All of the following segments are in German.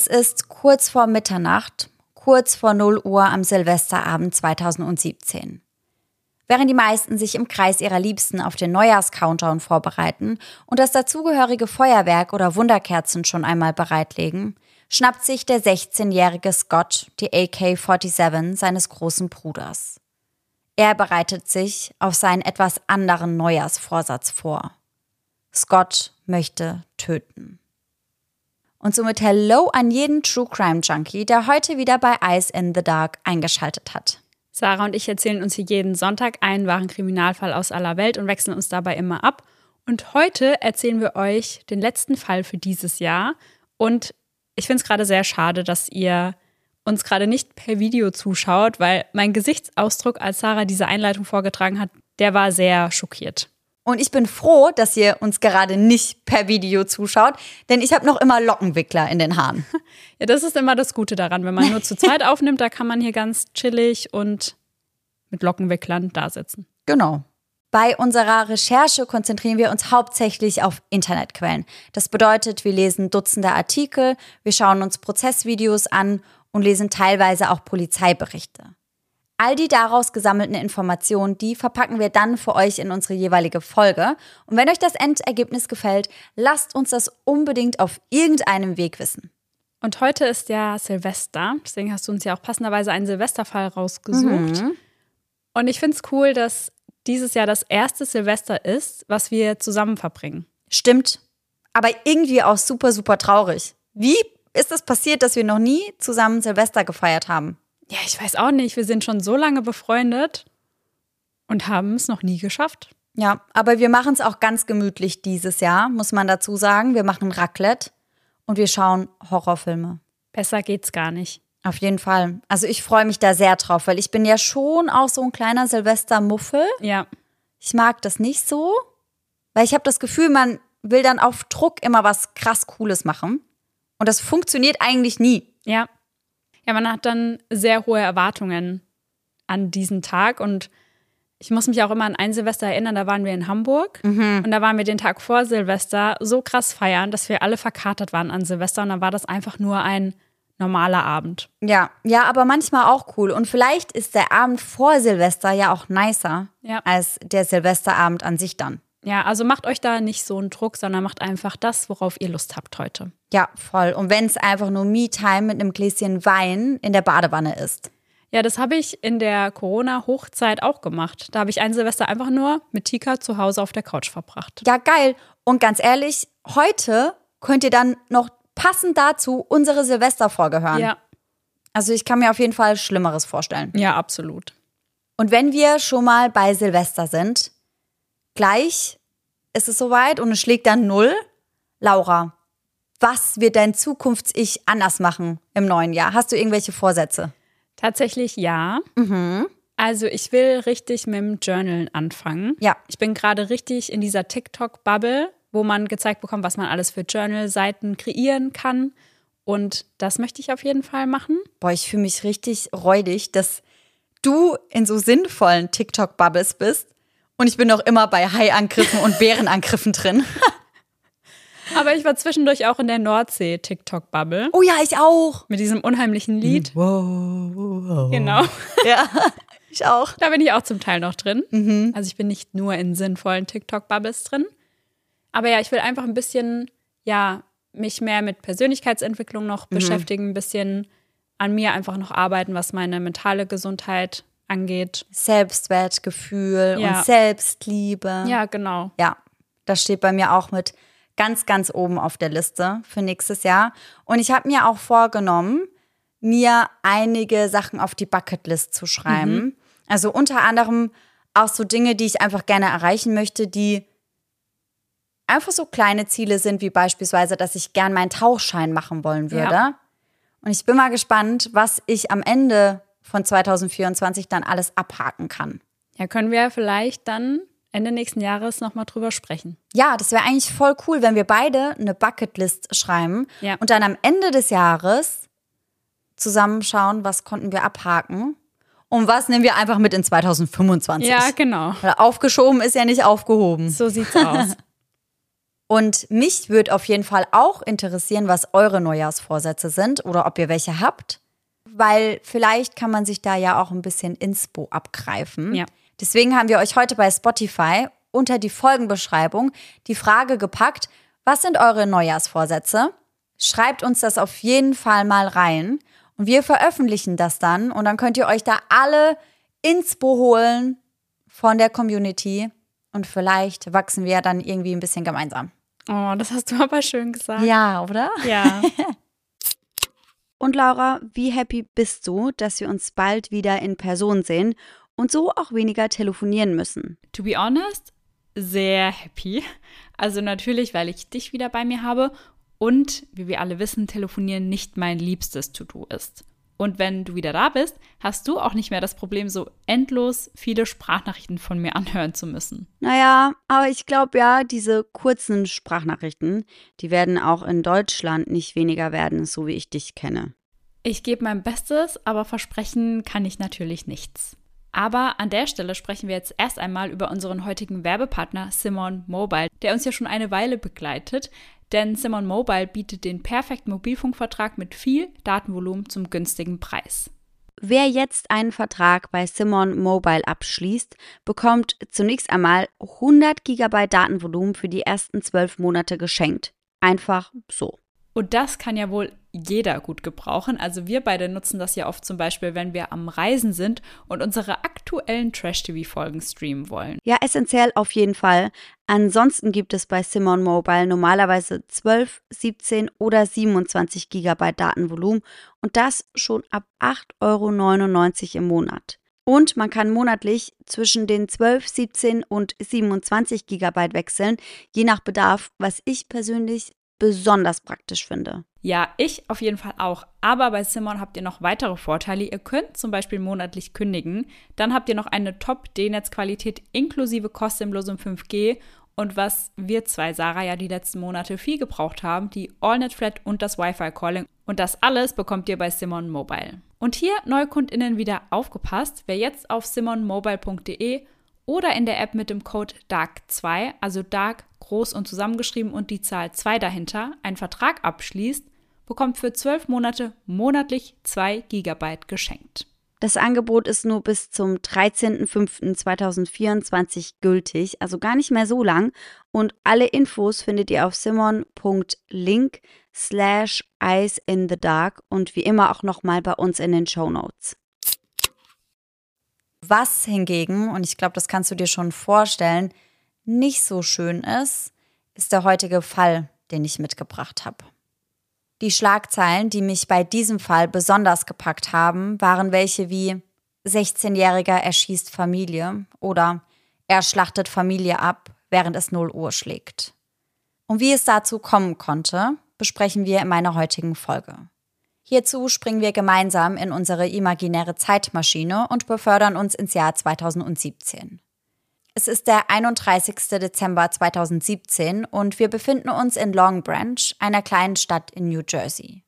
Es ist kurz vor Mitternacht, kurz vor 0 Uhr am Silvesterabend 2017. Während die meisten sich im Kreis ihrer Liebsten auf den Neujahrs-Countdown vorbereiten und das dazugehörige Feuerwerk oder Wunderkerzen schon einmal bereitlegen, schnappt sich der 16-jährige Scott die AK-47 seines großen Bruders. Er bereitet sich auf seinen etwas anderen Neujahrsvorsatz vor. Scott möchte töten. Und somit Hello an jeden True Crime Junkie, der heute wieder bei Eyes in the Dark eingeschaltet hat. Sarah und ich erzählen uns hier jeden Sonntag einen wahren Kriminalfall aus aller Welt und wechseln uns dabei immer ab. Und heute erzählen wir euch den letzten Fall für dieses Jahr. Und ich finde es gerade sehr schade, dass ihr uns gerade nicht per Video zuschaut, weil mein Gesichtsausdruck, als Sarah diese Einleitung vorgetragen hat, der war sehr schockiert. Und ich bin froh, dass ihr uns gerade nicht per Video zuschaut, denn ich habe noch immer Lockenwickler in den Haaren. Ja, das ist immer das Gute daran. Wenn man nur zu zweit aufnimmt, da kann man hier ganz chillig und mit Lockenwicklern da sitzen. Genau. Bei unserer Recherche konzentrieren wir uns hauptsächlich auf Internetquellen. Das bedeutet, wir lesen Dutzende Artikel, wir schauen uns Prozessvideos an und lesen teilweise auch Polizeiberichte. All die daraus gesammelten Informationen, die verpacken wir dann für euch in unsere jeweilige Folge. Und wenn euch das Endergebnis gefällt, lasst uns das unbedingt auf irgendeinem Weg wissen. Und heute ist ja Silvester, deswegen hast du uns ja auch passenderweise einen Silvesterfall rausgesucht. Mhm. Und ich finde es cool, dass dieses Jahr das erste Silvester ist, was wir zusammen verbringen. Stimmt. Aber irgendwie auch super, super traurig. Wie ist es passiert, dass wir noch nie zusammen Silvester gefeiert haben? Ja, ich weiß auch nicht. Wir sind schon so lange befreundet und haben es noch nie geschafft. Ja, aber wir machen es auch ganz gemütlich dieses Jahr, muss man dazu sagen. Wir machen Raclette und wir schauen Horrorfilme. Besser geht's gar nicht. Auf jeden Fall. Also ich freue mich da sehr drauf, weil ich bin ja schon auch so ein kleiner Silvestermuffel. Ja. Ich mag das nicht so, weil ich habe das Gefühl, man will dann auf Druck immer was krass Cooles machen. Und das funktioniert eigentlich nie. Ja. Ja, man hat dann sehr hohe Erwartungen an diesen Tag und ich muss mich auch immer an ein Silvester erinnern, da waren wir in Hamburg und da waren wir den Tag vor Silvester so krass feiern, dass wir alle verkatert waren an Silvester und dann war das einfach nur ein normaler Abend. Ja, ja, aber manchmal auch cool. Und vielleicht ist der Abend vor Silvester ja auch nicer Ja. als der Silvesterabend an sich dann. Ja, also macht euch da nicht so einen Druck, sondern macht einfach das, worauf ihr Lust habt heute. Ja, voll. Und wenn es einfach nur Me-Time mit einem Gläschen Wein in der Badewanne ist. Ja, das habe ich in der Corona-Hochzeit auch gemacht. Da habe ich ein Silvester einfach nur mit Tika zu Hause auf der Couch verbracht. Ja, geil. Und ganz ehrlich, heute könnt ihr dann noch passend dazu unsere Silvesterfolge hören. Ja, Also ich kann mir auf jeden Fall Schlimmeres vorstellen. ja, absolut. Und wenn wir schon mal bei Silvester sind, gleich ist es soweit und es schlägt dann null. Laura, was wird dein Zukunfts-Ich anders machen im neuen Jahr? Hast du irgendwelche Vorsätze? Tatsächlich ja. Also ich will richtig mit dem Journalen anfangen. Ja. Ich bin gerade richtig in dieser TikTok-Bubble, wo man gezeigt bekommt, was man alles für Journal-Seiten kreieren kann. Und das möchte ich auf jeden Fall machen. Boah, ich fühle mich richtig räudig, dass du in so sinnvollen TikTok-Bubbles bist und ich bin noch immer bei Haiangriffen und Bärenangriffen drin. Aber ich war zwischendurch auch in der Nordsee-TikTok-Bubble Oh ja, ich auch. mit diesem unheimlichen Lied. Genau. Ja, ich auch. Da bin ich auch zum Teil noch drin. Also ich bin nicht nur in sinnvollen TikTok-Bubbles drin. Aber ja, ich will einfach ein bisschen, ja, mich mehr mit Persönlichkeitsentwicklung noch beschäftigen, ein bisschen an mir einfach noch arbeiten, was meine mentale Gesundheit angeht. Selbstwertgefühl Ja. und Selbstliebe. Ja, genau. Ja, das steht bei mir auch mit ganz, ganz oben auf der Liste für nächstes Jahr. Und ich habe mir auch vorgenommen, mir einige Sachen auf die Bucketlist zu schreiben. Also unter anderem auch so Dinge, die ich einfach gerne erreichen möchte, die einfach so kleine Ziele sind, wie beispielsweise, dass ich gern meinen Tauchschein machen wollen würde. Ja. Und ich bin mal gespannt, was ich am Ende von 2024 dann alles abhaken kann. Ja, können wir vielleicht dann Ende nächsten Jahres nochmal drüber sprechen. Ja, das wäre eigentlich voll cool, wenn wir beide eine Bucketlist schreiben Ja. und dann am Ende des Jahres zusammenschauen, was konnten wir abhaken und was nehmen wir einfach mit in 2025. Ja, genau. Weil aufgeschoben ist ja nicht aufgehoben. So sieht's aus. Und mich würde auf jeden Fall auch interessieren, was eure Neujahrsvorsätze sind oder ob ihr welche habt, weil vielleicht kann man sich da ja auch ein bisschen Inspo abgreifen. Ja. Deswegen haben wir euch heute bei Spotify unter die Folgenbeschreibung die Frage gepackt, was sind eure Neujahrsvorsätze? Schreibt uns das auf jeden Fall mal rein und wir veröffentlichen das dann und dann könnt ihr euch da alle Inspo holen von der Community und vielleicht wachsen wir dann irgendwie ein bisschen gemeinsam. Oh, das hast du aber schön gesagt. Ja, oder? Ja. Und Laura, wie happy bist du, dass wir uns bald wieder in Person sehen und so auch weniger telefonieren müssen? to be honest, sehr happy. Also natürlich, weil ich dich wieder bei mir habe und, wie wir alle wissen, telefonieren nicht mein liebstes To-Do ist. Und wenn du wieder da bist, hast du auch nicht mehr das Problem, so endlos viele Sprachnachrichten von mir anhören zu müssen. Naja, aber ich glaube ja, diese kurzen Sprachnachrichten, die werden auch in Deutschland nicht weniger werden, so wie ich dich kenne. Ich gebe mein Bestes, aber versprechen kann ich natürlich nichts. Aber an der Stelle sprechen wir jetzt erst einmal über unseren heutigen Werbepartner Simon Mobile, der uns ja schon eine Weile begleitet, denn Simon Mobile bietet den perfekten Mobilfunkvertrag mit viel Datenvolumen zum günstigen Preis. Wer jetzt einen Vertrag bei Simon Mobile abschließt, bekommt zunächst einmal 100 GB Datenvolumen für die ersten 12 Monate geschenkt. Einfach so. Und das kann ja wohl jeder gut gebrauchen. Also wir beide nutzen das ja oft zum Beispiel, wenn wir am Reisen sind und unsere aktuellen Trash-TV-Folgen streamen wollen. Ja, essentiell auf jeden Fall. Ansonsten gibt es bei Simon Mobile normalerweise 12, 17 oder 27 GB Datenvolumen und das schon ab 8,99 Euro im Monat. Und man kann monatlich zwischen den 12, 17 und 27 GB wechseln, je nach Bedarf, was ich persönlich besonders praktisch finde. Ja, ich auf jeden Fall auch. Aber bei Simon habt ihr noch weitere Vorteile. Ihr könnt zum Beispiel monatlich kündigen. Dann habt ihr noch eine Top-D-Netz-Qualität inklusive kostenlosem 5G. Und was wir zwei, Sarah, ja die letzten Monate viel gebraucht haben, die AllNet Flat und das Wi-Fi-Calling. Und das alles bekommt ihr bei Simon Mobile. Und hier NeukundInnen wieder aufgepasst. Wer jetzt auf simonmobile.de oder in der App mit dem Code DARK2, also DARK groß und zusammengeschrieben und die Zahl 2 dahinter, einen Vertrag abschließt, bekommt für 12 Monate monatlich 2 GB geschenkt. Das Angebot ist nur bis zum 13.05.2024 gültig, also gar nicht mehr so lang. Und alle Infos findet ihr auf simon.link slash eyes in the dark und wie immer auch nochmal bei uns in den Show Notes. Was hingegen, und ich glaube, das kannst du dir schon vorstellen, nicht so schön ist, ist der heutige Fall, den ich mitgebracht habe. Die Schlagzeilen, die mich bei diesem Fall besonders gepackt haben, waren welche wie 16-Jähriger erschießt Familie oder er schlachtet Familie ab, während es 0 Uhr schlägt. Und wie es dazu kommen konnte, besprechen wir in meiner heutigen Folge. Hierzu springen wir gemeinsam in unsere imaginäre Zeitmaschine und befördern uns ins Jahr 2017. Es ist der 31. Dezember 2017 und wir befinden uns in Long Branch, einer kleinen Stadt in New Jersey.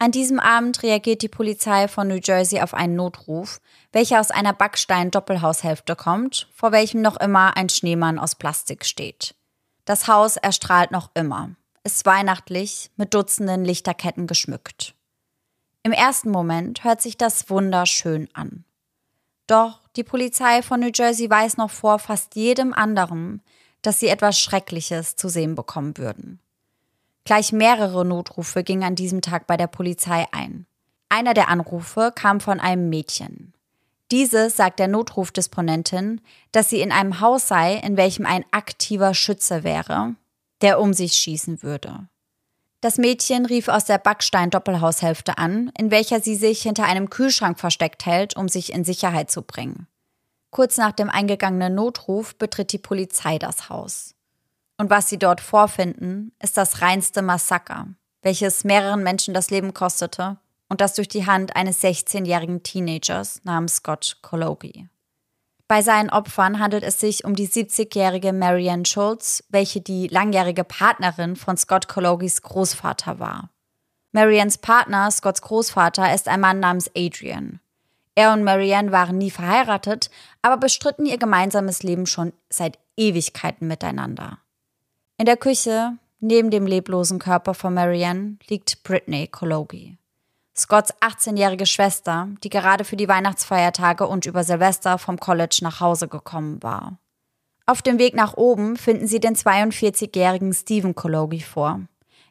An diesem Abend reagiert die Polizei von New Jersey auf einen Notruf, welcher aus einer Backstein-Doppelhaushälfte kommt, vor welchem noch immer ein Schneemann aus Plastik steht. Das Haus erstrahlt noch immer, ist weihnachtlich, mit Dutzenden Lichterketten geschmückt. Im ersten Moment hört sich das wunderschön an. Doch die Polizei von New Jersey weiß noch vor fast jedem anderen, dass sie etwas Schreckliches zu sehen bekommen würden. Gleich mehrere Notrufe gingen an diesem Tag bei der Polizei ein. Einer der Anrufe kam von einem Mädchen. Diese sagt der Notrufdisponentin, dass sie in einem Haus sei, in welchem ein aktiver Schütze wäre, der um sich schießen würde. Das Mädchen rief aus der Backstein-Doppelhaushälfte an, in welcher sie sich hinter einem Kühlschrank versteckt hält, um sich in Sicherheit zu bringen. Kurz nach dem eingegangenen Notruf betritt die Polizei das Haus. Und was sie dort vorfinden, ist das reinste Massaker, welches mehreren Menschen das Leben kostete und das durch die Hand eines 16-jährigen Teenagers namens Scott Cologi. Bei seinen Opfern handelt es sich um die 70-jährige Marianne Schultz, welche die langjährige Partnerin von Scott Cologis Großvater war. Mariannes Partner, Scotts Großvater, ist ein Mann namens Adrian. Er und Marianne waren nie verheiratet, aber bestritten ihr gemeinsames Leben schon seit Ewigkeiten miteinander. In der Küche, neben dem leblosen Körper von Marianne, liegt Brittany Kologi. Scotts 18-jährige Schwester, die gerade für die Weihnachtsfeiertage und über Silvester vom College nach Hause gekommen war. Auf dem Weg nach oben finden sie den 42-jährigen Stephen Kologi vor.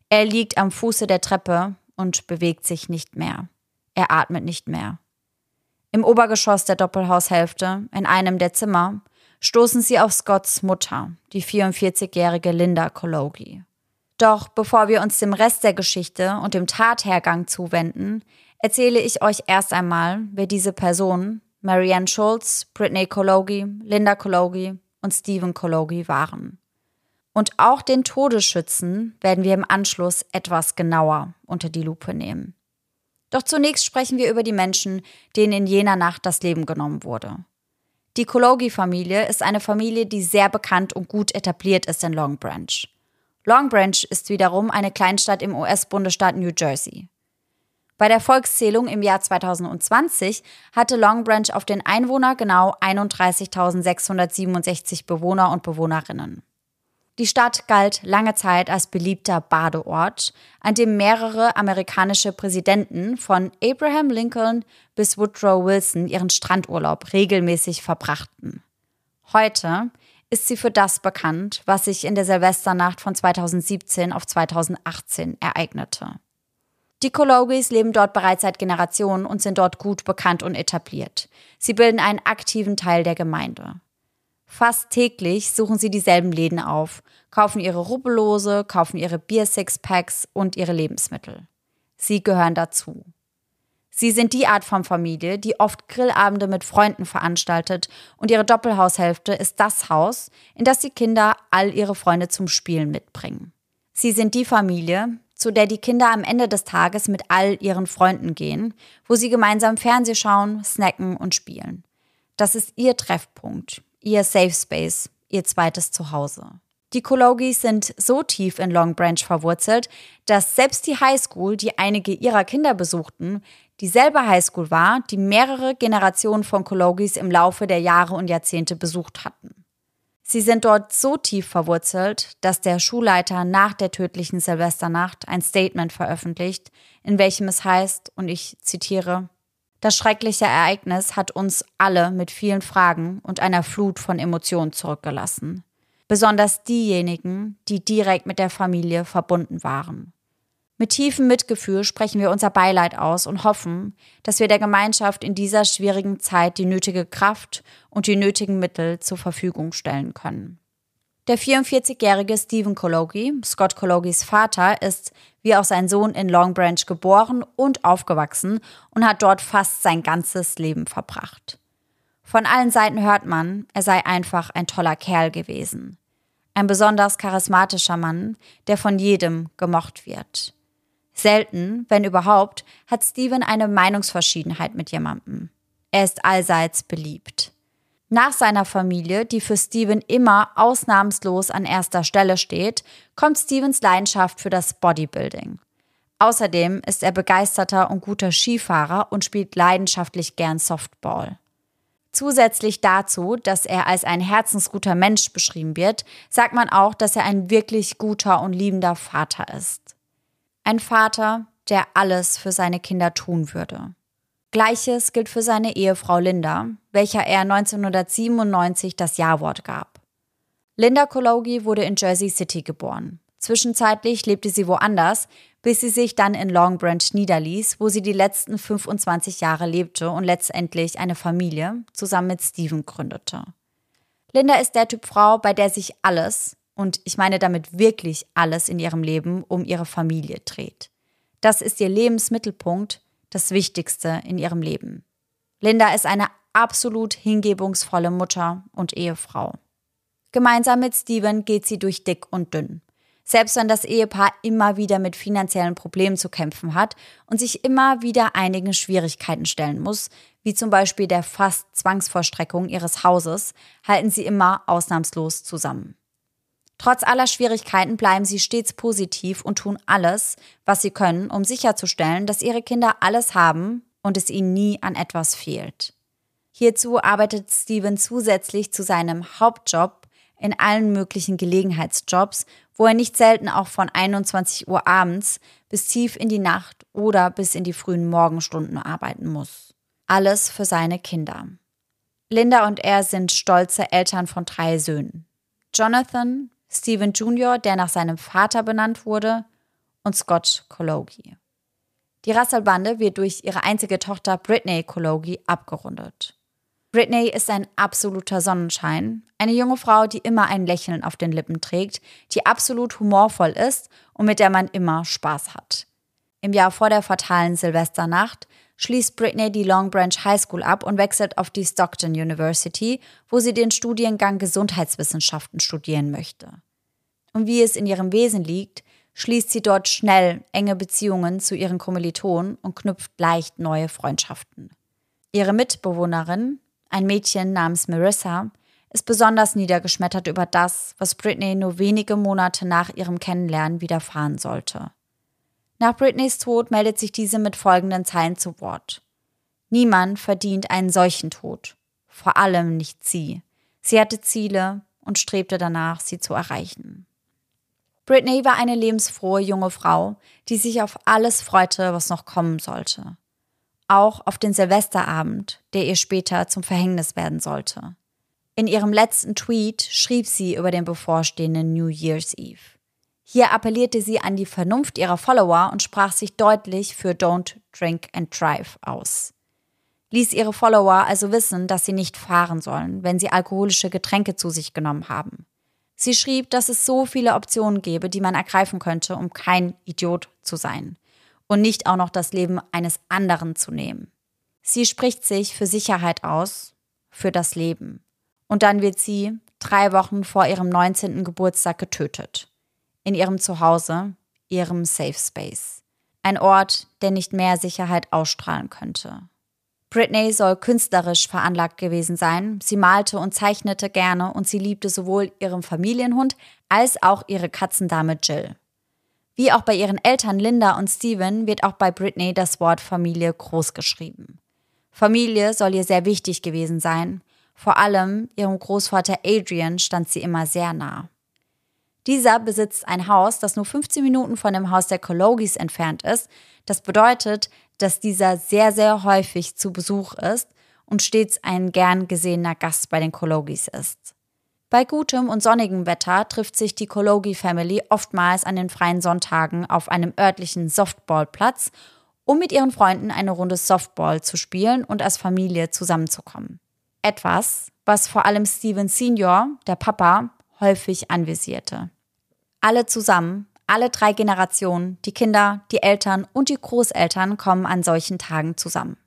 Er liegt am Fuße der Treppe und bewegt sich nicht mehr. Er atmet nicht mehr. Im Obergeschoss der Doppelhaushälfte, in einem der Zimmer, stoßen sie auf Scotts Mutter, die 44-jährige Linda Kologi. Doch bevor wir uns dem Rest der Geschichte und dem Tathergang zuwenden, erzähle ich euch erst einmal, wer diese Personen, Marianne Schulz, Brittany Kologi, Linda Kologi und Stephen Kologi waren. Und auch den Todesschützen werden wir im Anschluss etwas genauer unter die Lupe nehmen. Doch zunächst sprechen wir über die Menschen, denen in jener Nacht das Leben genommen wurde. Die Kologi-Familie ist eine Familie, die sehr bekannt und gut etabliert ist in Long Branch. Long Branch ist wiederum eine Kleinstadt im US-Bundesstaat New Jersey. Bei der Volkszählung im Jahr 2020 hatte Long Branch auf den Einwohner genau 31.667 Bewohner und Bewohnerinnen. Die Stadt galt lange Zeit als beliebter Badeort, an dem mehrere amerikanische Präsidenten von Abraham Lincoln bis Woodrow Wilson ihren Strandurlaub regelmäßig verbrachten. Heute ist sie für das bekannt, was sich in der Silvesternacht von 2017 auf 2018 ereignete. Die Kologis leben dort bereits seit Generationen und sind dort gut bekannt und etabliert. Sie bilden einen aktiven Teil der Gemeinde. Fast täglich suchen sie dieselben Läden auf, kaufen ihre Rubbellose, kaufen ihre Bier-Sixpacks und ihre Lebensmittel. Sie gehören dazu. Sie sind die Art von Familie, die oft Grillabende mit Freunden veranstaltet und ihre Doppelhaushälfte ist das Haus, in das die Kinder all ihre Freunde zum Spielen mitbringen. Sie sind die Familie, zu der die Kinder am Ende des Tages mit all ihren Freunden gehen, wo sie gemeinsam Fernseh schauen, snacken und spielen. Das ist ihr Treffpunkt, ihr Safe Space, ihr zweites Zuhause. Die Kologis sind so tief in Long Branch verwurzelt, dass selbst die Highschool, die einige ihrer Kinder besuchten, dieselbe Highschool war, die mehrere Generationen von Kologis im Laufe der Jahre und Jahrzehnte besucht hatten. Sie sind dort so tief verwurzelt, dass der Schulleiter nach der tödlichen Silvesternacht ein Statement veröffentlicht, in welchem es heißt, und ich zitiere, das schreckliche Ereignis hat uns alle mit vielen Fragen und einer Flut von Emotionen zurückgelassen. Besonders diejenigen, die direkt mit der Familie verbunden waren. Mit tiefem Mitgefühl sprechen wir unser Beileid aus und hoffen, dass wir der Gemeinschaft in dieser schwierigen Zeit die nötige Kraft und die nötigen Mittel zur Verfügung stellen können. Der 44-jährige Stephen Kologi, Scott Kologis Vater, ist wie auch sein Sohn in Long Branch geboren und aufgewachsen und hat dort fast sein ganzes Leben verbracht. Von allen Seiten hört man, er sei einfach ein toller Kerl gewesen. Ein besonders charismatischer Mann, der von jedem gemocht wird. Selten, wenn überhaupt, hat Steven eine Meinungsverschiedenheit mit jemandem. Er ist allseits beliebt. Nach seiner Familie, die für Steven immer ausnahmslos an erster Stelle steht, kommt Stevens Leidenschaft für das Bodybuilding. Außerdem ist er begeisterter und guter Skifahrer und spielt leidenschaftlich gern Softball. Zusätzlich dazu, dass er als ein herzensguter Mensch beschrieben wird, sagt man auch, dass er ein wirklich guter und liebender Vater ist. Ein Vater, der alles für seine Kinder tun würde. Gleiches gilt für seine Ehefrau Linda, welcher er 1997 das Ja-Wort gab. Linda Kologi wurde in Jersey City geboren. Zwischenzeitlich lebte sie woanders, bis sie sich dann in Long Branch niederließ, wo sie die letzten 25 Jahre lebte und letztendlich eine Familie zusammen mit Steven gründete. Linda ist der Typ Frau, bei der sich alles, und ich meine damit wirklich alles in ihrem Leben um ihre Familie dreht. Das ist ihr Lebensmittelpunkt, das Wichtigste in ihrem Leben. Linda ist eine absolut hingebungsvolle Mutter und Ehefrau. Gemeinsam mit Steven geht sie durch dick und dünn. Selbst wenn das Ehepaar immer wieder mit finanziellen Problemen zu kämpfen hat und sich immer wieder einigen Schwierigkeiten stellen muss, wie zum Beispiel der fast Zwangsvollstreckung ihres Hauses, halten sie immer ausnahmslos zusammen. Trotz aller Schwierigkeiten bleiben sie stets positiv und tun alles, was sie können, um sicherzustellen, dass ihre Kinder alles haben und es ihnen nie an etwas fehlt. Hierzu arbeitet Steven zusätzlich zu seinem Hauptjob in allen möglichen Gelegenheitsjobs, wo er nicht selten auch von 21 Uhr abends bis tief in die Nacht oder bis in die frühen Morgenstunden arbeiten muss. Alles für seine Kinder. Linda und er sind stolze Eltern von drei Söhnen. Jonathan, Stephen Jr., der nach seinem Vater benannt wurde, und Scott Kologi. Die Russell-Bande wird durch ihre einzige Tochter Britney Kologi abgerundet. Britney ist ein absoluter Sonnenschein, eine junge Frau, die immer ein Lächeln auf den Lippen trägt, die absolut humorvoll ist und mit der man immer Spaß hat. Im Jahr vor der fatalen Silvesternacht schließt Britney die Long Branch High School ab und wechselt auf die Stockton University, wo sie den Studiengang Gesundheitswissenschaften studieren möchte. Und wie es in ihrem Wesen liegt, schließt sie dort schnell enge Beziehungen zu ihren Kommilitonen und knüpft leicht neue Freundschaften. Ihre Mitbewohnerin, ein Mädchen namens Marissa, ist besonders niedergeschmettert über das, was Britney nur wenige Monate nach ihrem Kennenlernen widerfahren sollte. Nach Britneys Tod meldet sich diese mit folgenden Zeilen zu Wort. Niemand verdient einen solchen Tod. Vor allem nicht sie. Sie hatte Ziele und strebte danach, sie zu erreichen. Britney war eine lebensfrohe junge Frau, die sich auf alles freute, was noch kommen sollte auch auf den Silvesterabend, der ihr später zum Verhängnis werden sollte. In ihrem letzten Tweet schrieb sie über den bevorstehenden New Year's Eve. Hier appellierte sie an die Vernunft ihrer Follower und sprach sich deutlich für Don't Drink and Drive aus. Ließ ihre Follower also wissen, dass sie nicht fahren sollen, wenn sie alkoholische Getränke zu sich genommen haben. Sie schrieb, dass es so viele Optionen gäbe, die man ergreifen könnte, um kein Idiot zu sein und nicht auch noch das Leben eines anderen zu nehmen. Sie spricht sich für Sicherheit aus, für das Leben. Und dann wird sie drei Wochen vor ihrem 19. Geburtstag getötet. In ihrem Zuhause, ihrem Safe Space. Ein Ort, der nicht mehr Sicherheit ausstrahlen könnte. Britney soll künstlerisch veranlagt gewesen sein. Sie malte und zeichnete gerne und sie liebte sowohl ihren Familienhund als auch ihre Katzendame Jill. Wie auch bei ihren Eltern Linda und Steven wird auch bei Britney das Wort Familie großgeschrieben. Familie soll ihr sehr wichtig gewesen sein. Vor allem ihrem Großvater Adrian stand sie immer sehr nah. Dieser besitzt ein Haus, das nur 15 Minuten von dem Haus der Cologis entfernt ist. Das bedeutet, dass dieser sehr, sehr häufig zu Besuch ist und stets ein gern gesehener Gast bei den Cologis ist. Bei gutem und sonnigem Wetter trifft sich die Kologi Family oftmals an den freien Sonntagen auf einem örtlichen Softballplatz, um mit ihren Freunden eine Runde Softball zu spielen und als Familie zusammenzukommen. Etwas, was vor allem Steven Senior, der Papa, häufig anvisierte. Alle zusammen, alle drei Generationen, die Kinder, die Eltern und die Großeltern kommen an solchen Tagen zusammen.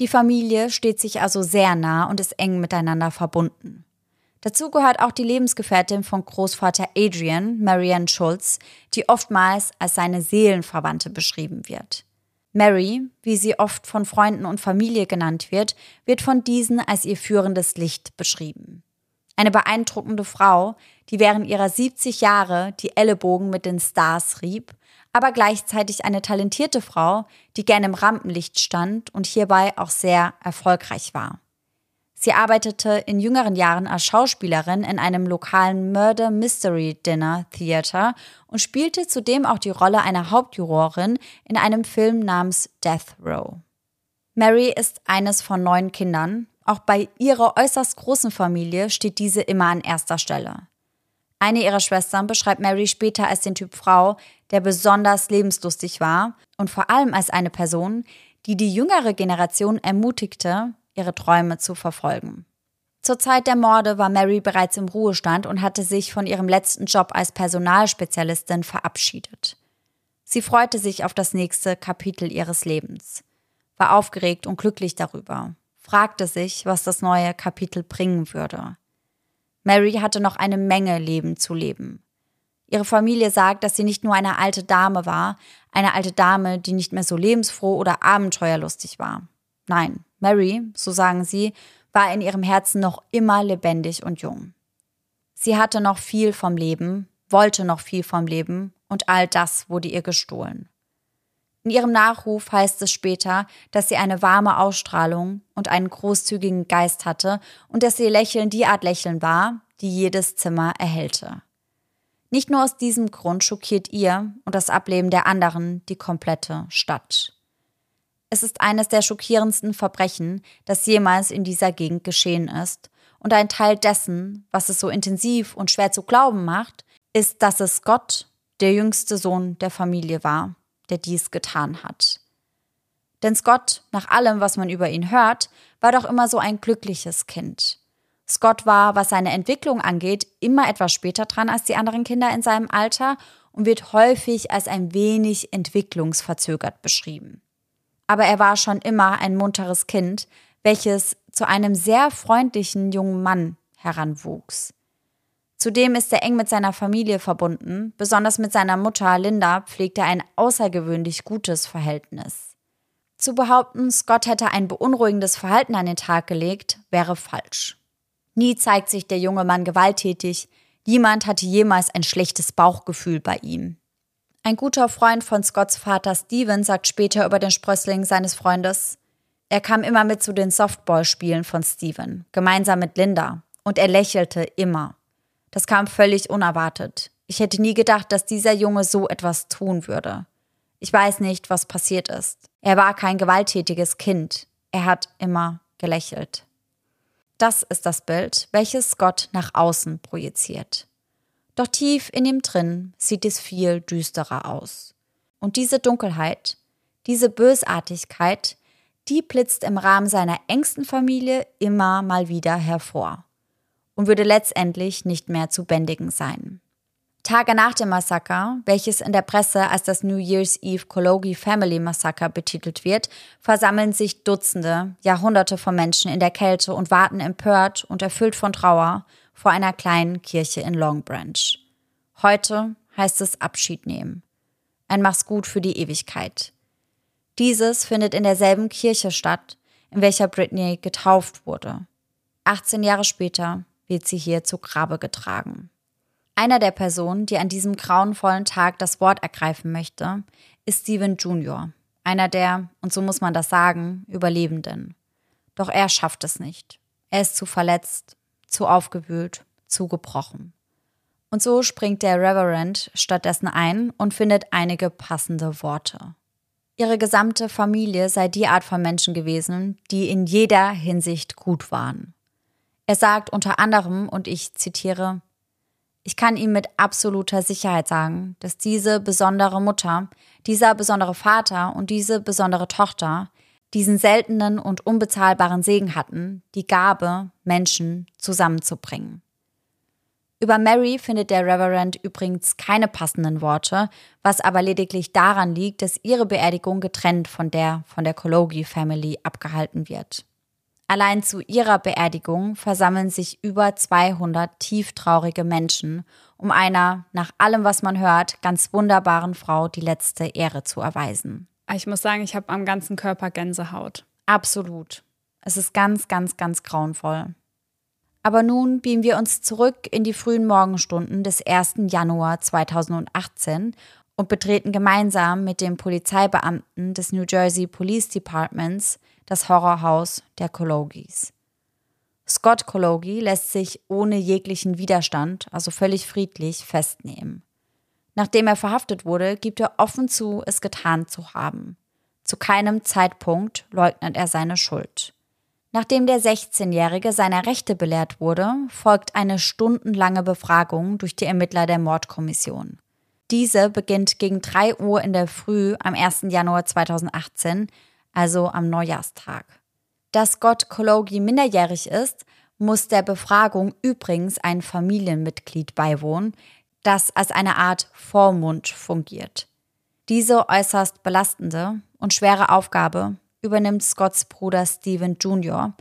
Die Familie steht sich also sehr nah und ist eng miteinander verbunden. Dazu gehört auch die Lebensgefährtin von Großvater Adrian, Marianne Schulz, die oftmals als seine Seelenverwandte beschrieben wird. Mary, wie sie oft von Freunden und Familie genannt wird, wird von diesen als ihr führendes Licht beschrieben. Eine beeindruckende Frau, die während ihrer 70 Jahre die Ellenbogen mit den Stars rieb, aber gleichzeitig eine talentierte Frau, die gern im Rampenlicht stand und hierbei auch sehr erfolgreich war. Sie arbeitete in jüngeren Jahren als Schauspielerin in einem lokalen Murder Mystery Dinner Theater und spielte zudem auch die Rolle einer Hauptjurorin in einem Film namens Death Row. Mary ist eines von neun Kindern. Auch bei ihrer äußerst großen Familie steht diese immer an erster Stelle. Eine ihrer Schwestern beschreibt Mary später als den Typ Frau, der besonders lebenslustig war und vor allem als eine Person, die die jüngere Generation ermutigte, ihre Träume zu verfolgen. Zur Zeit der Morde war Mary bereits im Ruhestand und hatte sich von ihrem letzten Job als Personalspezialistin verabschiedet. Sie freute sich auf das nächste Kapitel ihres Lebens, war aufgeregt und glücklich darüber, fragte sich, was das neue Kapitel bringen würde. Mary hatte noch eine Menge Leben zu leben. Ihre Familie sagt, dass sie nicht nur eine alte Dame war, eine alte Dame, die nicht mehr so lebensfroh oder abenteuerlustig war. Nein, Mary, so sagen sie, war in ihrem Herzen noch immer lebendig und jung. Sie hatte noch viel vom Leben, wollte noch viel vom Leben und all das wurde ihr gestohlen. In ihrem Nachruf heißt es später, dass sie eine warme Ausstrahlung und einen großzügigen Geist hatte und dass ihr Lächeln die Art Lächeln war, die jedes Zimmer erhellte. Nicht nur aus diesem Grund schockiert ihr und das Ableben der anderen die komplette Stadt. Es ist eines der schockierendsten Verbrechen, das jemals in dieser Gegend geschehen ist, und ein Teil dessen, was es so intensiv und schwer zu glauben macht, ist, dass es Gott, der jüngste Sohn der Familie war, der dies getan hat. Denn Scott, nach allem, was man über ihn hört, war doch immer so ein glückliches Kind. Scott war, was seine Entwicklung angeht, immer etwas später dran als die anderen Kinder in seinem Alter und wird häufig als ein wenig entwicklungsverzögert beschrieben. Aber er war schon immer ein munteres Kind, welches zu einem sehr freundlichen jungen Mann heranwuchs. Zudem ist er eng mit seiner Familie verbunden, besonders mit seiner Mutter Linda pflegte er ein außergewöhnlich gutes Verhältnis. Zu behaupten, Scott hätte ein beunruhigendes Verhalten an den Tag gelegt, wäre falsch. Nie zeigt sich der junge Mann gewalttätig, niemand hatte jemals ein schlechtes Bauchgefühl bei ihm. Ein guter Freund von Scotts Vater Steven sagt später über den Sprössling seines Freundes, er kam immer mit zu den Softballspielen von Steven, gemeinsam mit Linda, und er lächelte immer. Das kam völlig unerwartet. Ich hätte nie gedacht, dass dieser Junge so etwas tun würde. Ich weiß nicht, was passiert ist. Er war kein gewalttätiges Kind. Er hat immer gelächelt. Das ist das Bild, welches Gott nach außen projiziert. Doch tief in ihm drin sieht es viel düsterer aus. Und diese Dunkelheit, diese Bösartigkeit, die blitzt im Rahmen seiner engsten Familie immer mal wieder hervor und würde letztendlich nicht mehr zu bändigen sein. Tage nach dem Massaker, welches in der Presse als das New Year's Eve Kologi Family Massaker betitelt wird, versammeln sich Dutzende, Jahrhunderte von Menschen in der Kälte und warten empört und erfüllt von Trauer vor einer kleinen Kirche in Long Branch. Heute heißt es Abschied nehmen. Ein Mach's gut für die Ewigkeit. Dieses findet in derselben Kirche statt, in welcher Britney getauft wurde. 18 Jahre später wird sie hier zu Grabe getragen. Einer der Personen, die an diesem grauenvollen Tag das Wort ergreifen möchte, ist Steven Jr., einer der, und so muss man das sagen, Überlebenden. Doch er schafft es nicht. Er ist zu verletzt, zu aufgewühlt, zu gebrochen. Und so springt der Reverend stattdessen ein und findet einige passende Worte. Ihre gesamte Familie sei die Art von Menschen gewesen, die in jeder Hinsicht gut waren. Er sagt unter anderem, und ich zitiere, ich kann ihm mit absoluter Sicherheit sagen, dass diese besondere Mutter, dieser besondere Vater und diese besondere Tochter diesen seltenen und unbezahlbaren Segen hatten, die Gabe, Menschen zusammenzubringen. Über Mary findet der Reverend übrigens keine passenden Worte, was aber lediglich daran liegt, dass ihre Beerdigung getrennt von der von der Kologi Family abgehalten wird. Allein zu ihrer Beerdigung versammeln sich über 200 tieftraurige Menschen, um einer, nach allem, was man hört, ganz wunderbaren Frau die letzte Ehre zu erweisen. Ich muss sagen, ich habe am ganzen Körper Gänsehaut. Absolut. Es ist ganz, ganz, ganz grauenvoll. Aber nun beamen wir uns zurück in die frühen Morgenstunden des 1. Januar 2018 und betreten gemeinsam mit dem Polizeibeamten des New Jersey Police Departments das Horrorhaus der Kologis. Scott Kologi lässt sich ohne jeglichen Widerstand, also völlig friedlich, festnehmen. Nachdem er verhaftet wurde, gibt er offen zu, es getan zu haben. Zu keinem Zeitpunkt leugnet er seine Schuld. Nachdem der 16-Jährige seiner Rechte belehrt wurde, folgt eine stundenlange Befragung durch die Ermittler der Mordkommission. Diese beginnt gegen 3 Uhr in der Früh am 1. Januar 2018 also am Neujahrstag. Dass Gott Kologi minderjährig ist, muss der Befragung übrigens ein Familienmitglied beiwohnen, das als eine Art Vormund fungiert. Diese äußerst belastende und schwere Aufgabe übernimmt Scotts Bruder Stephen Jr.,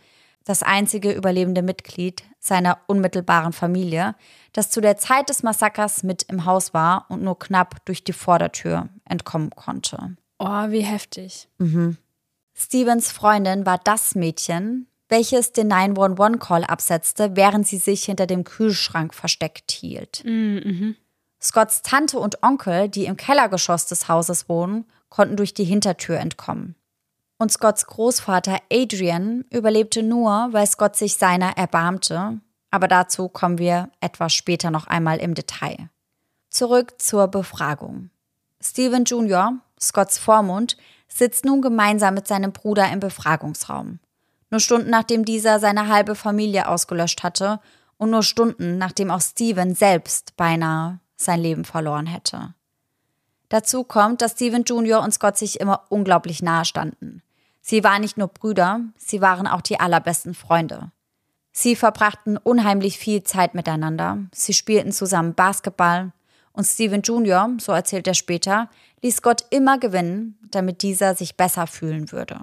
das einzige überlebende Mitglied seiner unmittelbaren Familie, das zu der Zeit des Massakers mit im Haus war und nur knapp durch die Vordertür entkommen konnte. Oh, wie heftig. Mhm. Stevens Freundin war das Mädchen, welches den 911-Call absetzte, während sie sich hinter dem Kühlschrank versteckt hielt. Mhm. Scotts Tante und Onkel, die im Kellergeschoss des Hauses wohnen, konnten durch die Hintertür entkommen. Und Scotts Großvater Adrian überlebte nur, weil Scott sich seiner erbarmte, aber dazu kommen wir etwas später noch einmal im Detail. Zurück zur Befragung. Stephen Jr., Scotts Vormund, sitzt nun gemeinsam mit seinem Bruder im Befragungsraum. Nur Stunden nachdem dieser seine halbe Familie ausgelöscht hatte und nur Stunden nachdem auch Stephen selbst beinahe sein Leben verloren hätte. Dazu kommt, dass Stephen Jr. und Scott sich immer unglaublich nahe standen. Sie waren nicht nur Brüder, sie waren auch die allerbesten Freunde. Sie verbrachten unheimlich viel Zeit miteinander, sie spielten zusammen Basketball und Stephen Jr., so erzählt er später, ließ Scott immer gewinnen, damit dieser sich besser fühlen würde.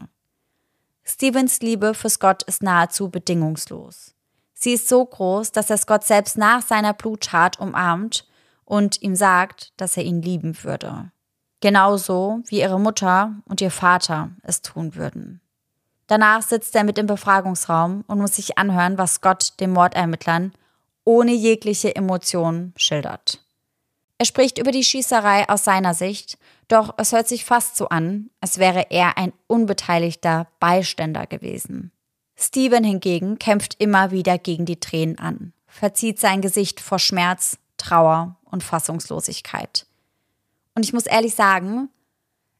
Stevens Liebe für Scott ist nahezu bedingungslos. Sie ist so groß, dass er Scott selbst nach seiner Bluttat umarmt und ihm sagt, dass er ihn lieben würde. Genauso wie ihre Mutter und ihr Vater es tun würden. Danach sitzt er mit im Befragungsraum und muss sich anhören, was Scott den Mordermittlern ohne jegliche Emotion schildert. Er spricht über die Schießerei aus seiner Sicht, doch es hört sich fast so an, als wäre er ein unbeteiligter Beiständer gewesen. Steven hingegen kämpft immer wieder gegen die Tränen an, verzieht sein Gesicht vor Schmerz, Trauer und Fassungslosigkeit. Und ich muss ehrlich sagen,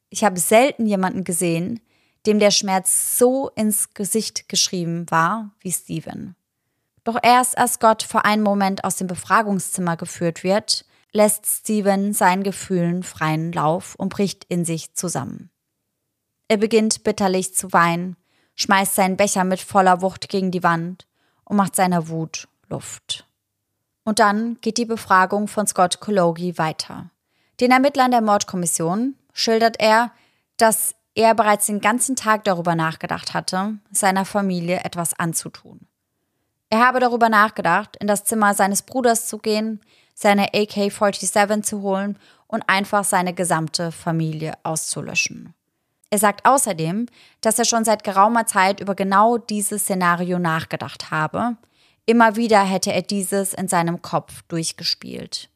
ich habe selten jemanden gesehen, dem der Schmerz so ins Gesicht geschrieben war wie Steven. Doch erst als Gott vor einem Moment aus dem Befragungszimmer geführt wird, lässt Steven seinen Gefühlen freien Lauf und bricht in sich zusammen. Er beginnt bitterlich zu weinen, schmeißt seinen Becher mit voller Wucht gegen die Wand und macht seiner Wut Luft. Und dann geht die Befragung von Scott Kologi weiter. Den Ermittlern der Mordkommission schildert er, dass er bereits den ganzen Tag darüber nachgedacht hatte, seiner Familie etwas anzutun. Er habe darüber nachgedacht, in das Zimmer seines Bruders zu gehen, seine AK-47 zu holen und einfach seine gesamte Familie auszulöschen. Er sagt außerdem, dass er schon seit geraumer Zeit über genau dieses Szenario nachgedacht habe. Immer wieder hätte er dieses in seinem Kopf durchgespielt.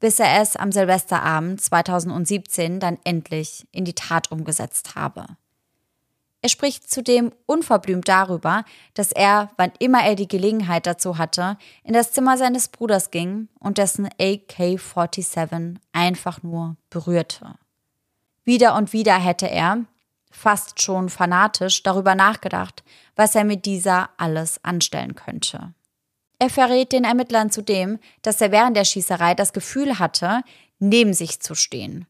Bis er es am Silvesterabend 2017 dann endlich in die Tat umgesetzt habe. Er spricht zudem unverblümt darüber, dass er, wann immer er die Gelegenheit dazu hatte, in das Zimmer seines Bruders ging und dessen AK-47 einfach nur berührte. Wieder und wieder hätte er, fast schon fanatisch, darüber nachgedacht, was er mit dieser alles anstellen könnte. Er verrät den Ermittlern zudem, dass er während der Schießerei das Gefühl hatte, neben sich zu stehen.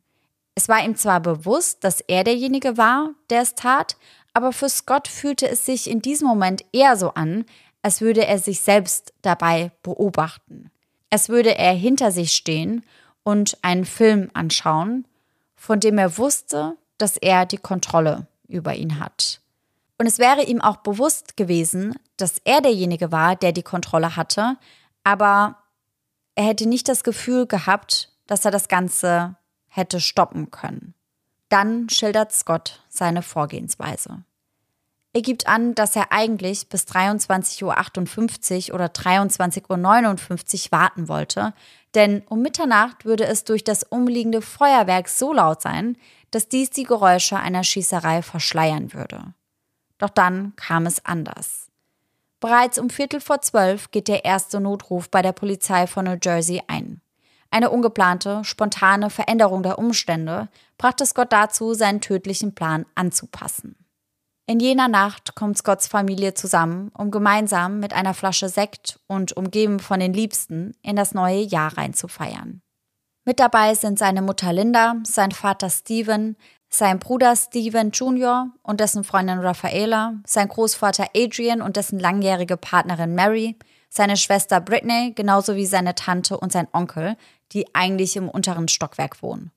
Es war ihm zwar bewusst, dass er derjenige war, der es tat, aber für Scott fühlte es sich in diesem Moment eher so an, als würde er sich selbst dabei beobachten. Als würde er hinter sich stehen und einen Film anschauen, von dem er wusste, dass er die Kontrolle über ihn hat. Und es wäre ihm auch bewusst gewesen, dass er derjenige war, der die Kontrolle hatte, aber er hätte nicht das Gefühl gehabt, dass er das Ganze hätte stoppen können. Dann schildert Scott seine Vorgehensweise. Er gibt an, dass er eigentlich bis 23.58 Uhr oder 23.59 Uhr warten wollte, denn um Mitternacht würde es durch das umliegende Feuerwerk so laut sein, dass dies die Geräusche einer Schießerei verschleiern würde. Doch dann kam es anders. Bereits um Viertel vor zwölf geht der erste Notruf bei der Polizei von New Jersey ein. Eine ungeplante, spontane Veränderung der Umstände brachte Scott dazu, seinen tödlichen Plan anzupassen. In jener Nacht kommt Scotts Familie zusammen, um gemeinsam mit einer Flasche Sekt und umgeben von den Liebsten in das neue Jahr reinzufeiern. Mit dabei sind seine Mutter Linda, sein Vater Steven, sein Bruder Steven Jr. und dessen Freundin Raffaela, sein Großvater Adrian und dessen langjährige Partnerin Mary, seine Schwester Britney, genauso wie seine Tante und sein Onkel, die eigentlich im unteren Stockwerk wohnen.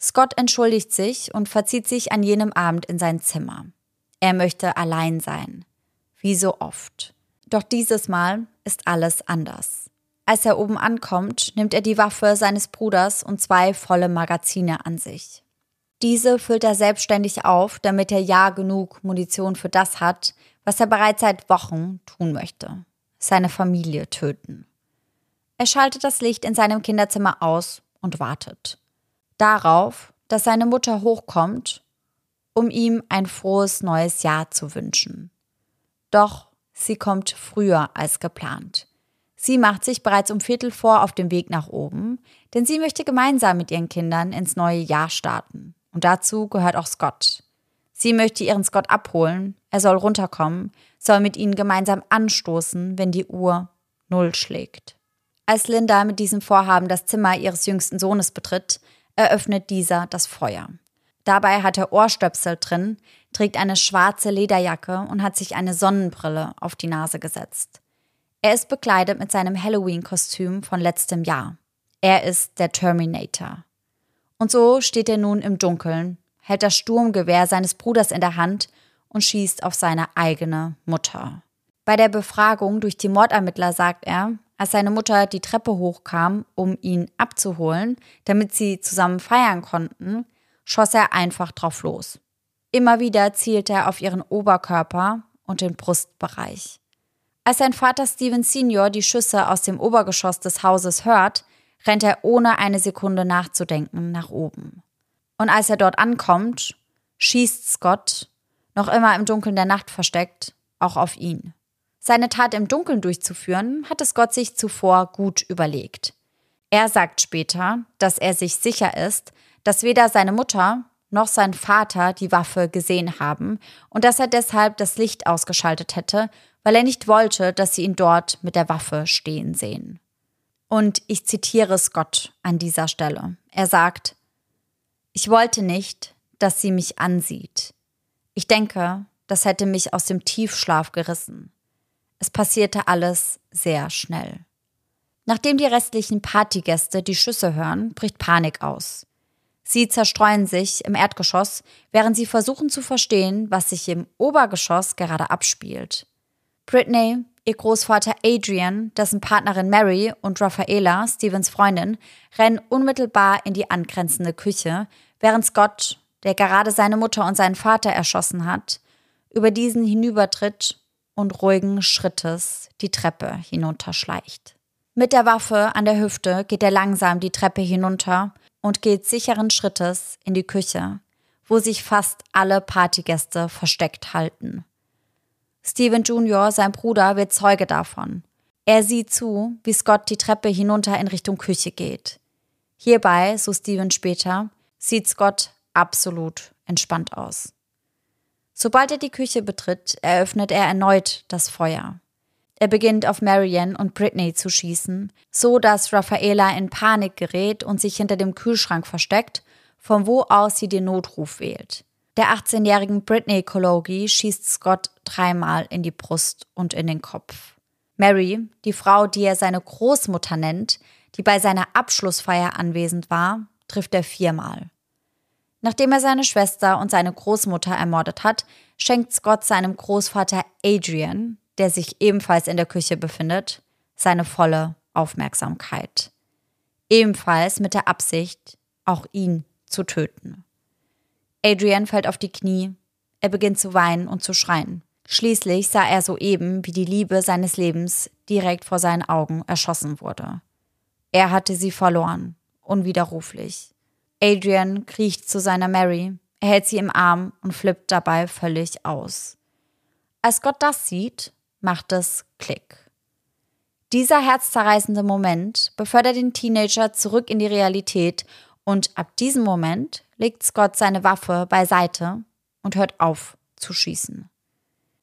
Scott entschuldigt sich und verzieht sich an jenem Abend in sein Zimmer. Er möchte allein sein, wie so oft. Doch dieses Mal ist alles anders. Als er oben ankommt, nimmt er die Waffe seines Bruders und zwei volle Magazine an sich. Diese füllt er selbstständig auf, damit er ja genug Munition für das hat, was er bereits seit Wochen tun möchte. Seine Familie töten. Er schaltet das Licht in seinem Kinderzimmer aus und wartet. Darauf, dass seine Mutter hochkommt, um ihm ein frohes neues Jahr zu wünschen. Doch sie kommt früher als geplant. Sie macht sich bereits um Viertel vor auf dem Weg nach oben, denn sie möchte gemeinsam mit ihren Kindern ins neue Jahr starten. Und dazu gehört auch Scott. Sie möchte ihren Scott abholen, er soll runterkommen, soll mit ihnen gemeinsam anstoßen, wenn die Uhr Null schlägt. Als Linda mit diesem Vorhaben das Zimmer ihres jüngsten Sohnes betritt, eröffnet dieser das Feuer. Dabei hat er Ohrstöpsel drin, trägt eine schwarze Lederjacke und hat sich eine Sonnenbrille auf die Nase gesetzt. Er ist bekleidet mit seinem Halloween-Kostüm von letztem Jahr. Er ist der Terminator. Und so steht er nun im Dunkeln, hält das Sturmgewehr seines Bruders in der Hand und schießt auf seine eigene Mutter. Bei der Befragung durch die Mordermittler sagt er, als seine Mutter die Treppe hochkam, um ihn abzuholen, damit sie zusammen feiern konnten, schoss er einfach drauf los. Immer wieder zielt er auf ihren Oberkörper und den Brustbereich. Als sein Vater Steven Senior die Schüsse aus dem Obergeschoss des Hauses hört, rennt er ohne eine Sekunde nachzudenken nach oben. Und als er dort ankommt, schießt Scott, noch immer im Dunkeln der Nacht versteckt, auch auf ihn. Seine Tat im Dunkeln durchzuführen, hatte Scott sich zuvor gut überlegt. Er sagt später, dass er sich sicher ist, dass weder seine Mutter noch sein Vater die Waffe gesehen haben und dass er deshalb das Licht ausgeschaltet hätte, weil er nicht wollte, dass sie ihn dort mit der Waffe stehen sehen. Und ich zitiere Scott an dieser Stelle. Er sagt, ich wollte nicht, dass sie mich ansieht. Ich denke, das hätte mich aus dem Tiefschlaf gerissen. Es passierte alles sehr schnell. Nachdem die restlichen Partygäste die Schüsse hören, bricht Panik aus. Sie zerstreuen sich im Erdgeschoss, während sie versuchen zu verstehen, was sich im Obergeschoss gerade abspielt. Britney, ihr Großvater Adrian, dessen Partnerin Mary und Raffaela, Stevens Freundin, rennen unmittelbar in die angrenzende Küche, während Scott, der gerade seine Mutter und seinen Vater erschossen hat, über diesen hinübertritt und ruhigen Schrittes die Treppe hinunterschleicht. Mit der Waffe an der Hüfte geht er langsam die Treppe hinunter und geht sicheren Schrittes in die Küche, wo sich fast alle Partygäste versteckt halten. Steven Jr., sein Bruder, wird Zeuge davon. Er sieht zu, wie Scott die Treppe hinunter in Richtung Küche geht. Hierbei, so Steven später, sieht Scott absolut entspannt aus. Sobald er die Küche betritt, eröffnet er erneut das Feuer. Er beginnt auf Marianne und Britney zu schießen, so dass Raffaela in Panik gerät und sich hinter dem Kühlschrank versteckt, von wo aus sie den Notruf wählt. Der 18-jährigen Britney Kologi schießt Scott dreimal in die Brust und in den Kopf. Mary, die Frau, die er seine Großmutter nennt, die bei seiner Abschlussfeier anwesend war, trifft er viermal. Nachdem er seine Schwester und seine Großmutter ermordet hat, schenkt Scott seinem Großvater Adrian, der sich ebenfalls in der Küche befindet, seine volle Aufmerksamkeit. Ebenfalls mit der Absicht, auch ihn zu töten. Adrian fällt auf die Knie. Er beginnt zu weinen und zu schreien. Schließlich sah er soeben, wie die Liebe seines Lebens direkt vor seinen Augen erschossen wurde. Er hatte sie verloren, unwiderruflich. Adrian kriecht zu seiner Mary, er hält sie im Arm und flippt dabei völlig aus. Als Gott das sieht, macht es Klick. Dieser herzzerreißende Moment befördert den Teenager zurück in die Realität und ab diesem Moment legt Scott seine Waffe beiseite und hört auf zu schießen.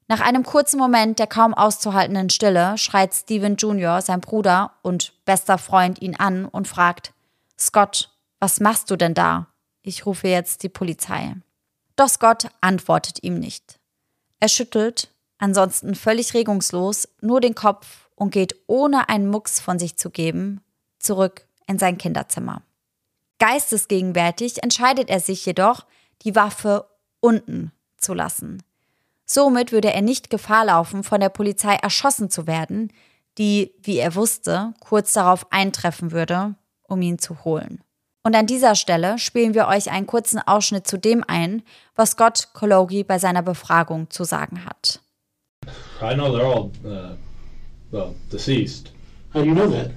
Nach einem kurzen Moment der kaum auszuhaltenden Stille schreit Steven Jr., sein Bruder und bester Freund, ihn an und fragt: Scott, was machst du denn da? Ich rufe jetzt die Polizei. Doch Scott antwortet ihm nicht. Er schüttelt, ansonsten völlig regungslos, nur den Kopf und geht ohne einen Mucks von sich zu geben zurück in sein Kinderzimmer. Geistesgegenwärtig entscheidet er sich jedoch, die Waffe unten zu lassen. Somit würde er nicht Gefahr laufen, von der Polizei erschossen zu werden, die, wie er wusste, kurz darauf eintreffen würde, um ihn zu holen. Und an dieser Stelle spielen wir euch einen kurzen Ausschnitt zu dem ein, was Scott Kologi bei seiner Befragung zu sagen hat. I know they're all, uh, well, deceased. How do you know that?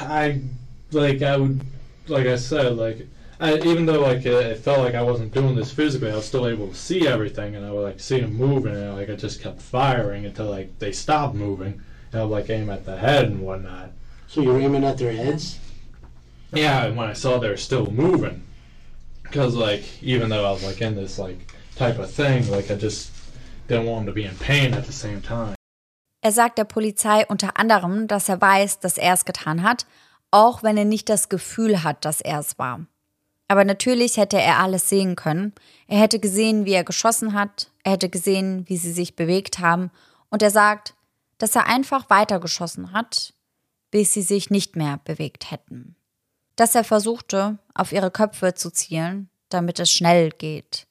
I, like, I would like I said, like I, even though like it, it, felt like I wasn't doing this physically, I was still able to see everything, and I would like see them moving, and like I just kept firing until like they stopped moving, you know, like aim at the head and whatnot. So you're aiming at their heads? Yeah, and when I saw they were still moving, because like even though I was like in this like type of thing, like I just didn't want to be in pain at the same time. Er sagt der Polizei unter anderem, dass er weiß, dass er es getan hat, auch wenn er nicht das Gefühl hat, dass er es war. Aber natürlich hätte er alles sehen können. Er hätte gesehen, wie er geschossen hat, er hätte gesehen, wie sie sich bewegt haben, und er sagt, dass er einfach weitergeschossen hat, bis sie sich nicht mehr bewegt hätten. Dass er versuchte, auf ihre Köpfe zu zielen, damit es schnell geht.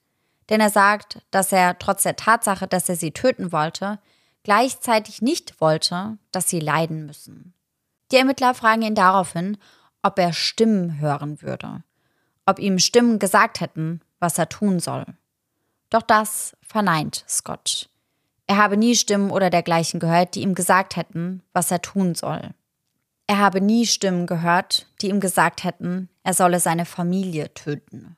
Denn er sagt, dass er trotz der Tatsache, dass er sie töten wollte, gleichzeitig nicht wollte, dass sie leiden müssen. Die Ermittler fragen ihn daraufhin, ob er Stimmen hören würde, ob ihm Stimmen gesagt hätten, was er tun soll. Doch das verneint Scott. Er habe nie Stimmen oder dergleichen gehört, die ihm gesagt hätten, was er tun soll. Er habe nie Stimmen gehört, die ihm gesagt hätten, er solle seine Familie töten.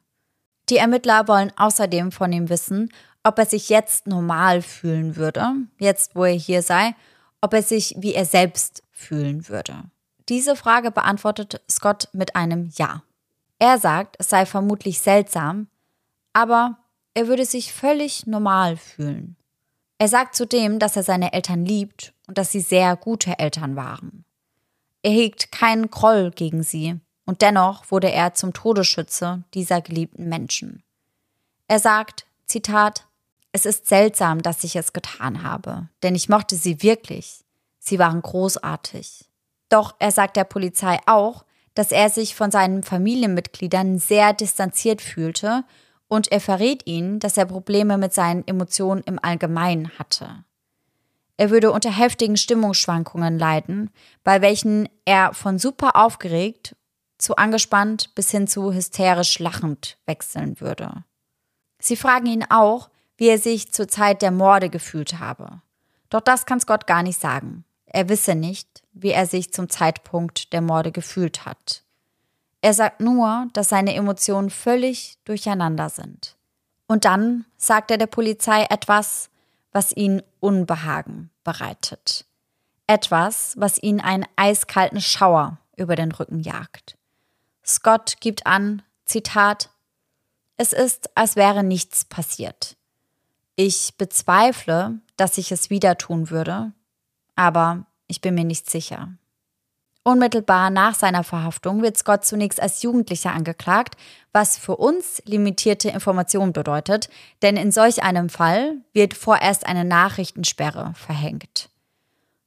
Die Ermittler wollen außerdem von ihm wissen, ob er sich jetzt normal fühlen würde, jetzt wo er hier sei, ob er sich wie er selbst fühlen würde. Diese Frage beantwortet Scott mit einem Ja. Er sagt, es sei vermutlich seltsam, aber er würde sich völlig normal fühlen. Er sagt zudem, dass er seine Eltern liebt und dass sie sehr gute Eltern waren. Er hegt keinen Groll gegen sie, und dennoch wurde er zum Todesschütze dieser geliebten Menschen. Er sagt, Zitat, es ist seltsam, dass ich es getan habe, denn ich mochte sie wirklich. Sie waren großartig. Doch er sagt der Polizei auch, dass er sich von seinen Familienmitgliedern sehr distanziert fühlte und er verrät ihnen, dass er Probleme mit seinen Emotionen im Allgemeinen hatte. Er würde unter heftigen Stimmungsschwankungen leiden, bei welchen er von super aufgeregt zu angespannt bis hin zu hysterisch lachend wechseln würde. Sie fragen ihn auch, wie er sich zur Zeit der Morde gefühlt habe. Doch das kann Scott gar nicht sagen. Er wisse nicht, wie er sich zum Zeitpunkt der Morde gefühlt hat. Er sagt nur, dass seine Emotionen völlig durcheinander sind. Und dann sagt er der Polizei etwas, was ihn Unbehagen bereitet. Etwas, was ihn einen eiskalten Schauer über den Rücken jagt. Scott gibt an, Zitat, es ist, als wäre nichts passiert. Ich bezweifle, dass ich es wieder tun würde, aber ich bin mir nicht sicher. Unmittelbar nach seiner Verhaftung wird Scott zunächst als Jugendlicher angeklagt, was für uns limitierte Information bedeutet, denn in solch einem Fall wird vorerst eine Nachrichtensperre verhängt.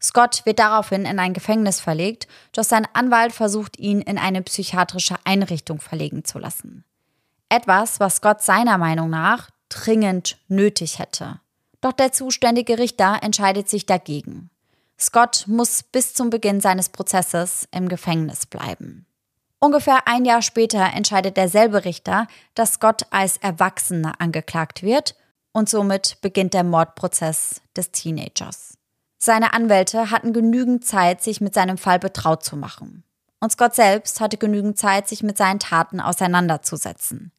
Scott wird daraufhin in ein Gefängnis verlegt, doch sein Anwalt versucht ihn in eine psychiatrische Einrichtung verlegen zu lassen. Etwas, was Scott seiner Meinung nach dringend nötig hätte. Doch der zuständige Richter entscheidet sich dagegen. Scott muss bis zum Beginn seines Prozesses im Gefängnis bleiben. Ungefähr ein Jahr später entscheidet derselbe Richter, dass Scott als Erwachsener angeklagt wird und somit beginnt der Mordprozess des Teenagers. Seine Anwälte hatten genügend Zeit, sich mit seinem Fall betraut zu machen. Und Scott selbst hatte genügend Zeit, sich mit seinen Taten auseinanderzusetzen.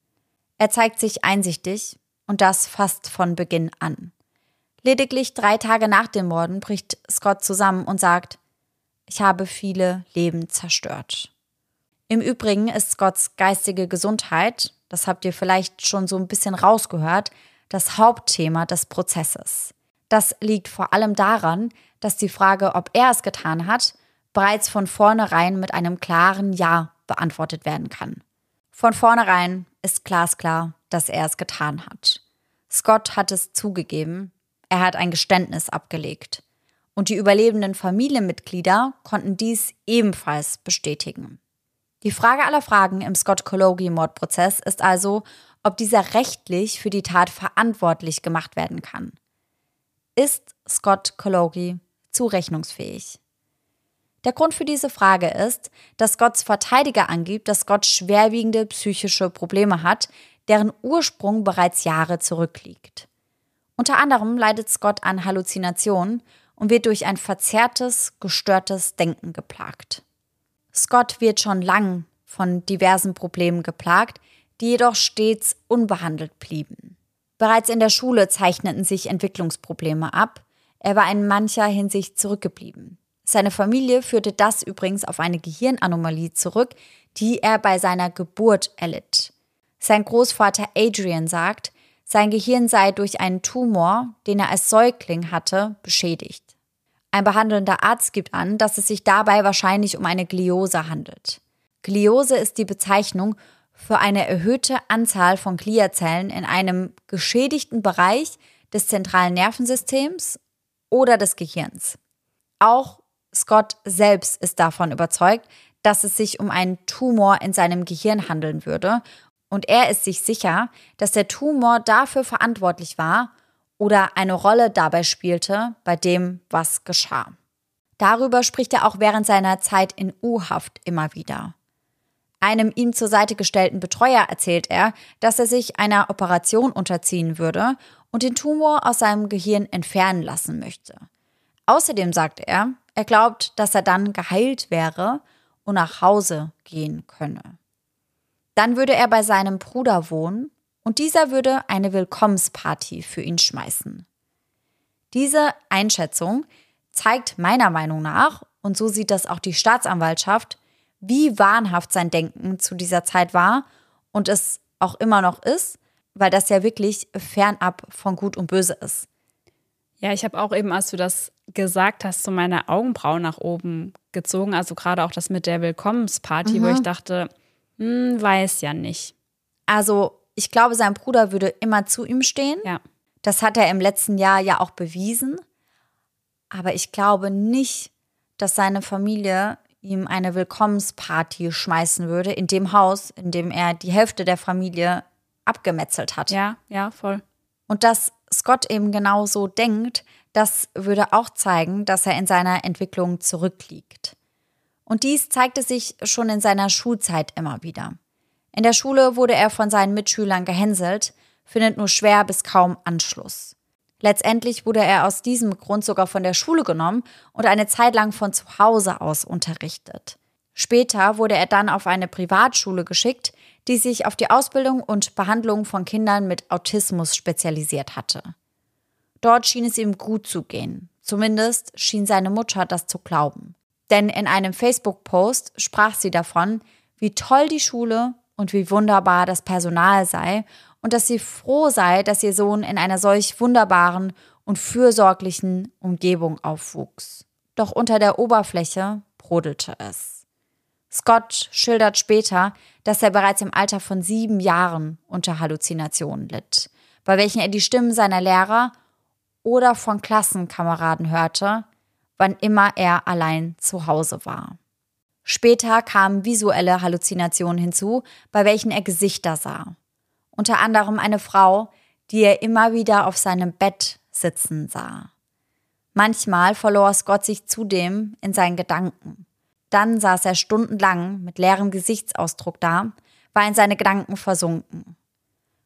Er zeigt sich einsichtig und das fast von Beginn an. Lediglich drei Tage nach dem Morden bricht Scott zusammen und sagt, ich habe viele Leben zerstört. Im Übrigen ist Scotts geistige Gesundheit, das habt ihr vielleicht schon so ein bisschen rausgehört, das Hauptthema des Prozesses. Das liegt vor allem daran, dass die Frage, ob er es getan hat, bereits von vornherein mit einem klaren Ja beantwortet werden kann. Von vornherein ist glasklar, dass er es getan hat. Scott hat es zugegeben, er hat ein Geständnis abgelegt. Und die überlebenden Familienmitglieder konnten dies ebenfalls bestätigen. Die Frage aller Fragen im Scott Kologi-Mordprozess ist also, ob dieser rechtlich für die Tat verantwortlich gemacht werden kann. Ist Scott Kologi zurechnungsfähig? Der Grund für diese Frage ist, dass Scotts Verteidiger angibt, dass Scott schwerwiegende psychische Probleme hat, deren Ursprung bereits Jahre zurückliegt. Unter anderem leidet Scott an Halluzinationen und wird durch ein verzerrtes, gestörtes Denken geplagt. Scott wird schon lang von diversen Problemen geplagt, die jedoch stets unbehandelt blieben. Bereits in der Schule zeichneten sich Entwicklungsprobleme ab, er war in mancher Hinsicht zurückgeblieben. Seine Familie führte das übrigens auf eine Gehirnanomalie zurück, die er bei seiner Geburt erlitt. Sein Großvater Adrian sagt, sein Gehirn sei durch einen Tumor, den er als Säugling hatte, beschädigt. Ein behandelnder Arzt gibt an, dass es sich dabei wahrscheinlich um eine Gliose handelt. Gliose ist die Bezeichnung für eine erhöhte Anzahl von Gliazellen in einem geschädigten Bereich des zentralen Nervensystems oder des Gehirns. Auch Scott selbst ist davon überzeugt, dass es sich um einen Tumor in seinem Gehirn handeln würde und er ist sich sicher, dass der Tumor dafür verantwortlich war oder eine Rolle dabei spielte bei dem, was geschah. Darüber spricht er auch während seiner Zeit in U-Haft immer wieder. Einem ihm zur Seite gestellten Betreuer erzählt er, dass er sich einer Operation unterziehen würde und den Tumor aus seinem Gehirn entfernen lassen möchte. Außerdem sagt er, er glaubt, dass er dann geheilt wäre und nach Hause gehen könne. Dann würde er bei seinem Bruder wohnen und dieser würde eine Willkommensparty für ihn schmeißen. Diese Einschätzung zeigt meiner Meinung nach, und so sieht das auch die Staatsanwaltschaft, wie wahnhaft sein Denken zu dieser Zeit war und es auch immer noch ist, weil das ja wirklich fernab von Gut und Böse ist. Ja, ich habe auch eben, als du das gesagt hast, so meine Augenbrauen nach oben gezogen. Also gerade auch das mit der Willkommensparty, mhm. wo ich dachte, hm, weiß ja nicht. Also, ich glaube, sein Bruder würde immer zu ihm stehen. Ja. Das hat er im letzten Jahr ja auch bewiesen. Aber ich glaube nicht, dass seine Familie ihm eine Willkommensparty schmeißen würde in dem Haus, in dem er die Hälfte der Familie abgemetzelt hat. Ja, ja, voll. Und dass Scott eben genau so denkt, das würde auch zeigen, dass er in seiner Entwicklung zurückliegt. Und dies zeigte sich schon in seiner Schulzeit immer wieder. In der Schule wurde er von seinen Mitschülern gehänselt, findet nur schwer bis kaum Anschluss. Letztendlich wurde er aus diesem Grund sogar von der Schule genommen und eine Zeit lang von zu Hause aus unterrichtet. Später wurde er dann auf eine Privatschule geschickt, die sich auf die Ausbildung und Behandlung von Kindern mit Autismus spezialisiert hatte. Dort schien es ihm gut zu gehen. Zumindest schien seine Mutter das zu glauben. Denn in einem Facebook-Post sprach sie davon, wie toll die Schule und wie wunderbar das Personal sei und dass sie froh sei, dass ihr Sohn in einer solch wunderbaren und fürsorglichen Umgebung aufwuchs. Doch unter der Oberfläche brodelte es. Scott schildert später, dass er bereits im Alter von sieben Jahren unter Halluzinationen litt, bei welchen er die Stimmen seiner Lehrer oder von Klassenkameraden hörte, wann immer er allein zu Hause war. Später kamen visuelle Halluzinationen hinzu, bei welchen er Gesichter sah. Unter anderem eine Frau, die er immer wieder auf seinem Bett sitzen sah. Manchmal verlor Scott sich zudem in seinen Gedanken. Dann saß er stundenlang mit leerem Gesichtsausdruck da, war in seine Gedanken versunken.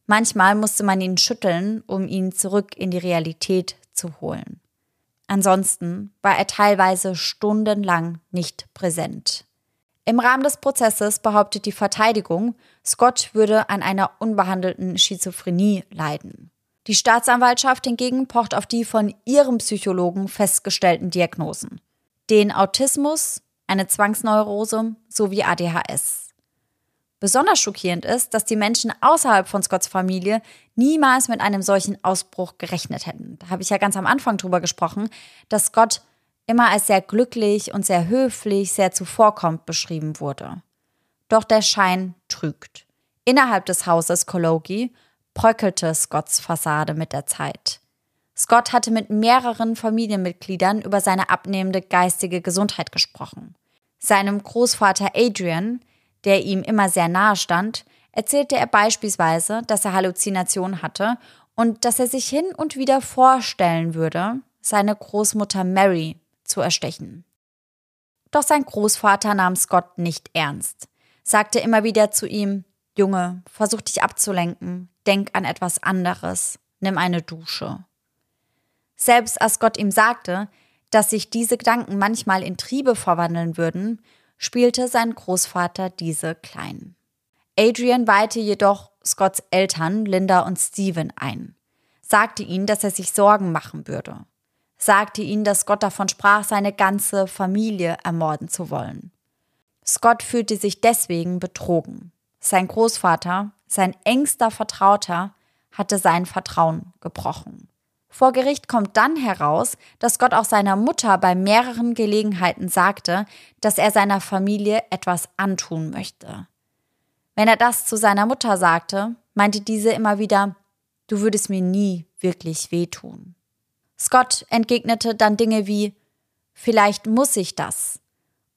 Manchmal musste man ihn schütteln, um ihn zurück in die Realität zu holen. Ansonsten war er teilweise stundenlang nicht präsent. Im Rahmen des Prozesses behauptet die Verteidigung, Scott würde an einer unbehandelten Schizophrenie leiden. Die Staatsanwaltschaft hingegen pocht auf die von ihrem Psychologen festgestellten Diagnosen. Den Autismus, eine Zwangsneurose sowie ADHS. Besonders schockierend ist, dass die Menschen außerhalb von Scotts Familie niemals mit einem solchen Ausbruch gerechnet hätten. Da habe ich ja ganz am Anfang drüber gesprochen, dass Scott immer als sehr glücklich und sehr höflich, sehr zuvorkommend beschrieben wurde. Doch der Schein trügt. Innerhalb des Hauses Kologi bröckelte Scotts Fassade mit der Zeit. Scott hatte mit mehreren Familienmitgliedern über seine abnehmende geistige Gesundheit gesprochen. Seinem Großvater Adrian der ihm immer sehr nahe stand, erzählte er beispielsweise, dass er Halluzinationen hatte und dass er sich hin und wieder vorstellen würde, seine Großmutter Mary zu erstechen. Doch sein Großvater nahm Scott nicht ernst, sagte immer wieder zu ihm, Junge, versuch dich abzulenken, denk an etwas anderes, nimm eine Dusche. Selbst als Gott ihm sagte, dass sich diese Gedanken manchmal in Triebe verwandeln würden, spielte sein Großvater diese klein. Adrian weihte jedoch Scotts Eltern, Linda und Steven, ein, sagte ihnen, dass er sich Sorgen machen würde. sagte ihnen, dass Gott davon sprach, seine ganze Familie ermorden zu wollen. Scott fühlte sich deswegen betrogen. Sein Großvater, sein engster Vertrauter, hatte sein Vertrauen gebrochen. Vor Gericht kommt dann heraus, dass Gott auch seiner Mutter bei mehreren Gelegenheiten sagte, dass er seiner Familie etwas antun möchte. Wenn er das zu seiner Mutter sagte, meinte diese immer wieder, du würdest mir nie wirklich wehtun. Scott entgegnete dann Dinge wie, vielleicht muss ich das.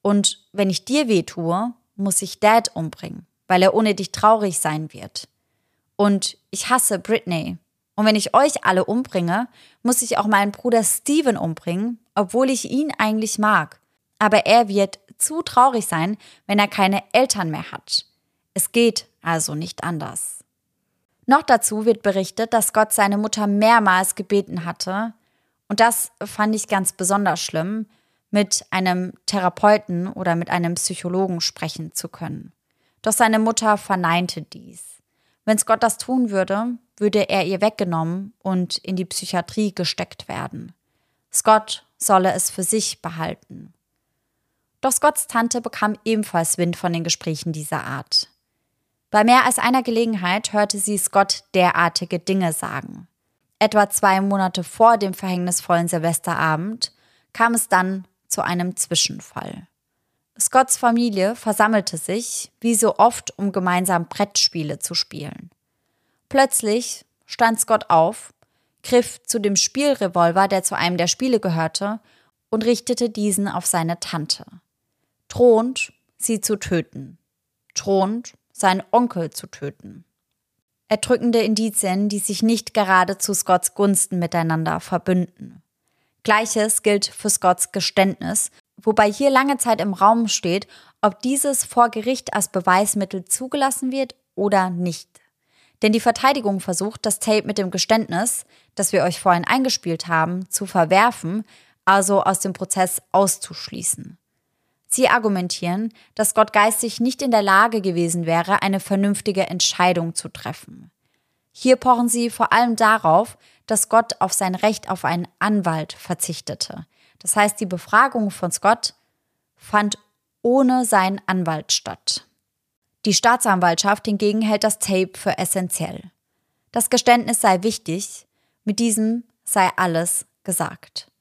Und wenn ich dir wehtue, muss ich Dad umbringen, weil er ohne dich traurig sein wird. Und ich hasse Britney, und wenn ich euch alle umbringe, muss ich auch meinen Bruder Steven umbringen, obwohl ich ihn eigentlich mag. Aber er wird zu traurig sein, wenn er keine Eltern mehr hat. Es geht also nicht anders. Noch dazu wird berichtet, dass Gott seine Mutter mehrmals gebeten hatte, und das fand ich ganz besonders schlimm, mit einem Therapeuten oder mit einem Psychologen sprechen zu können. Doch seine Mutter verneinte dies. Wenn Gott das tun würde, würde er ihr weggenommen und in die Psychiatrie gesteckt werden. Scott solle es für sich behalten. Doch Scotts Tante bekam ebenfalls Wind von den Gesprächen dieser Art. Bei mehr als einer Gelegenheit hörte sie Scott derartige Dinge sagen. Etwa zwei Monate vor dem verhängnisvollen Silvesterabend kam es dann zu einem Zwischenfall. Scotts Familie versammelte sich, wie so oft, um gemeinsam Brettspiele zu spielen. Plötzlich stand Scott auf, griff zu dem Spielrevolver, der zu einem der Spiele gehörte, und richtete diesen auf seine Tante. Drohend, sie zu töten. Drohend, seinen Onkel zu töten. Erdrückende Indizien, die sich nicht gerade zu Scotts Gunsten miteinander verbünden. Gleiches gilt für Scotts Geständnis, wobei hier lange Zeit im Raum steht, ob dieses vor Gericht als Beweismittel zugelassen wird oder nicht. Denn die Verteidigung versucht, das Tape mit dem Geständnis, das wir euch vorhin eingespielt haben, zu verwerfen, also aus dem Prozess auszuschließen. Sie argumentieren, dass Gott geistig nicht in der Lage gewesen wäre, eine vernünftige Entscheidung zu treffen. Hier pochen sie vor allem darauf, dass Gott auf sein Recht auf einen Anwalt verzichtete. Das heißt, die Befragung von Scott fand ohne seinen Anwalt statt. Die Staatsanwaltschaft hingegen hält das Tape für essentiell. Das Geständnis sei wichtig, mit diesem sei alles gesagt.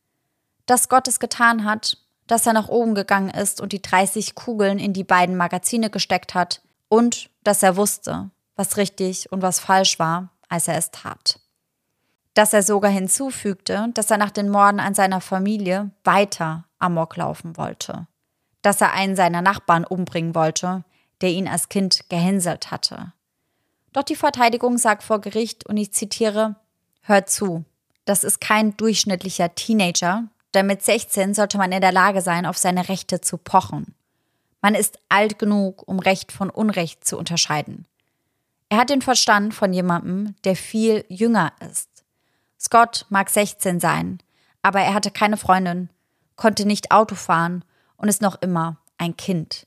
Dass Gott es getan hat, dass er nach oben gegangen ist und die 30 Kugeln in die beiden Magazine gesteckt hat und dass er wusste, was richtig und was falsch war, als er es tat. Dass er sogar hinzufügte, dass er nach den Morden an seiner Familie weiter Amok laufen wollte. Dass er einen seiner Nachbarn umbringen wollte, der ihn als Kind gehänselt hatte. Doch die Verteidigung sagt vor Gericht, und ich zitiere, Hört zu, das ist kein durchschnittlicher Teenager, denn mit 16 sollte man in der Lage sein, auf seine Rechte zu pochen. Man ist alt genug, um Recht von Unrecht zu unterscheiden. Er hat den Verstand von jemandem, der viel jünger ist. Scott mag 16 sein, aber er hatte keine Freundin, konnte nicht Auto fahren und ist noch immer ein Kind.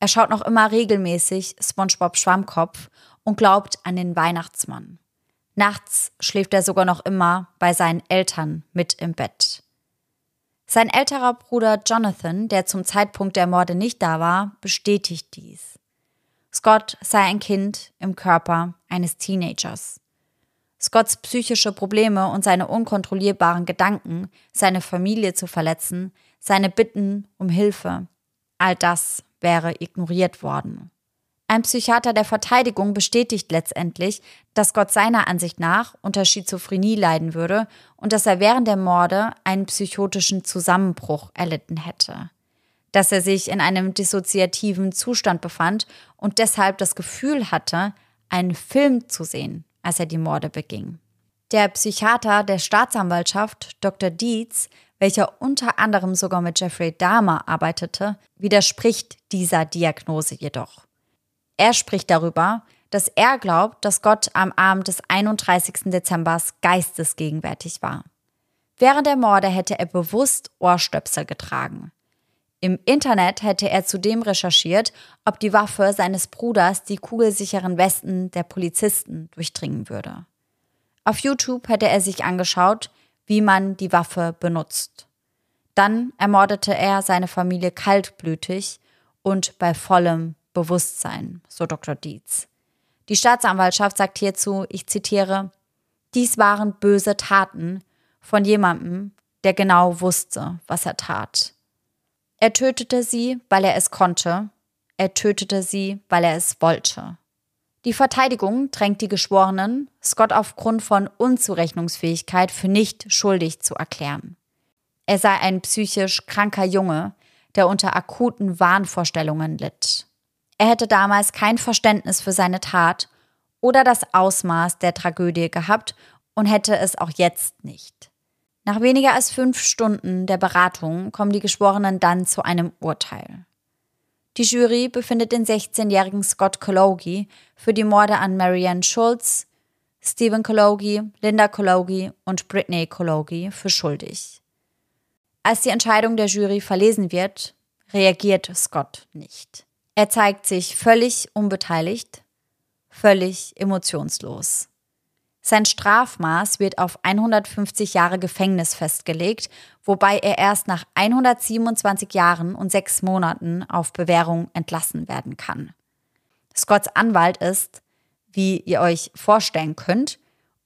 Er schaut noch immer regelmäßig SpongeBob Schwammkopf und glaubt an den Weihnachtsmann. Nachts schläft er sogar noch immer bei seinen Eltern mit im Bett. Sein älterer Bruder Jonathan, der zum Zeitpunkt der Morde nicht da war, bestätigt dies. Scott sei ein Kind im Körper eines Teenagers. Scotts psychische Probleme und seine unkontrollierbaren Gedanken, seine Familie zu verletzen, seine Bitten um Hilfe, all das wäre ignoriert worden. Ein Psychiater der Verteidigung bestätigt letztendlich, dass Gott seiner Ansicht nach unter Schizophrenie leiden würde und dass er während der Morde einen psychotischen Zusammenbruch erlitten hätte. Dass er sich in einem dissoziativen Zustand befand und deshalb das Gefühl hatte, einen Film zu sehen, als er die Morde beging. Der Psychiater der Staatsanwaltschaft, Dr. Dietz, welcher unter anderem sogar mit Jeffrey Dahmer arbeitete, widerspricht dieser Diagnose jedoch. Er spricht darüber, dass er glaubt, dass Gott am Abend des 31. Dezember geistesgegenwärtig war. Während der Morde hätte er bewusst Ohrstöpsel getragen. Im Internet hätte er zudem recherchiert, ob die Waffe seines Bruders die kugelsicheren Westen der Polizisten durchdringen würde. Auf YouTube hätte er sich angeschaut, wie man die Waffe benutzt. Dann ermordete er seine Familie kaltblütig und bei vollem Bewusstsein, so Dr. Dietz. Die Staatsanwaltschaft sagt hierzu, ich zitiere, dies waren böse Taten von jemandem, der genau wusste, was er tat. Er tötete sie, weil er es konnte. Er tötete sie, weil er es wollte. Die Verteidigung drängt die Geschworenen, Scott aufgrund von Unzurechnungsfähigkeit für nicht schuldig zu erklären. Er sei ein psychisch kranker Junge, der unter akuten Wahnvorstellungen litt. Er hätte damals kein Verständnis für seine Tat oder das Ausmaß der Tragödie gehabt und hätte es auch jetzt nicht. Nach weniger als fünf Stunden der Beratung kommen die Geschworenen dann zu einem Urteil. Die Jury befindet den 16-jährigen Scott Kologi für die Morde an Marianne Schulz, Stephen Kologi, Linda Kologi und Britney Kologi für schuldig. Als die Entscheidung der Jury verlesen wird, reagiert Scott nicht. Er zeigt sich völlig unbeteiligt, völlig emotionslos. Sein Strafmaß wird auf 150 Jahre Gefängnis festgelegt, wobei er erst nach 127 Jahren und sechs Monaten auf Bewährung entlassen werden kann. Scotts Anwalt ist, wie ihr euch vorstellen könnt,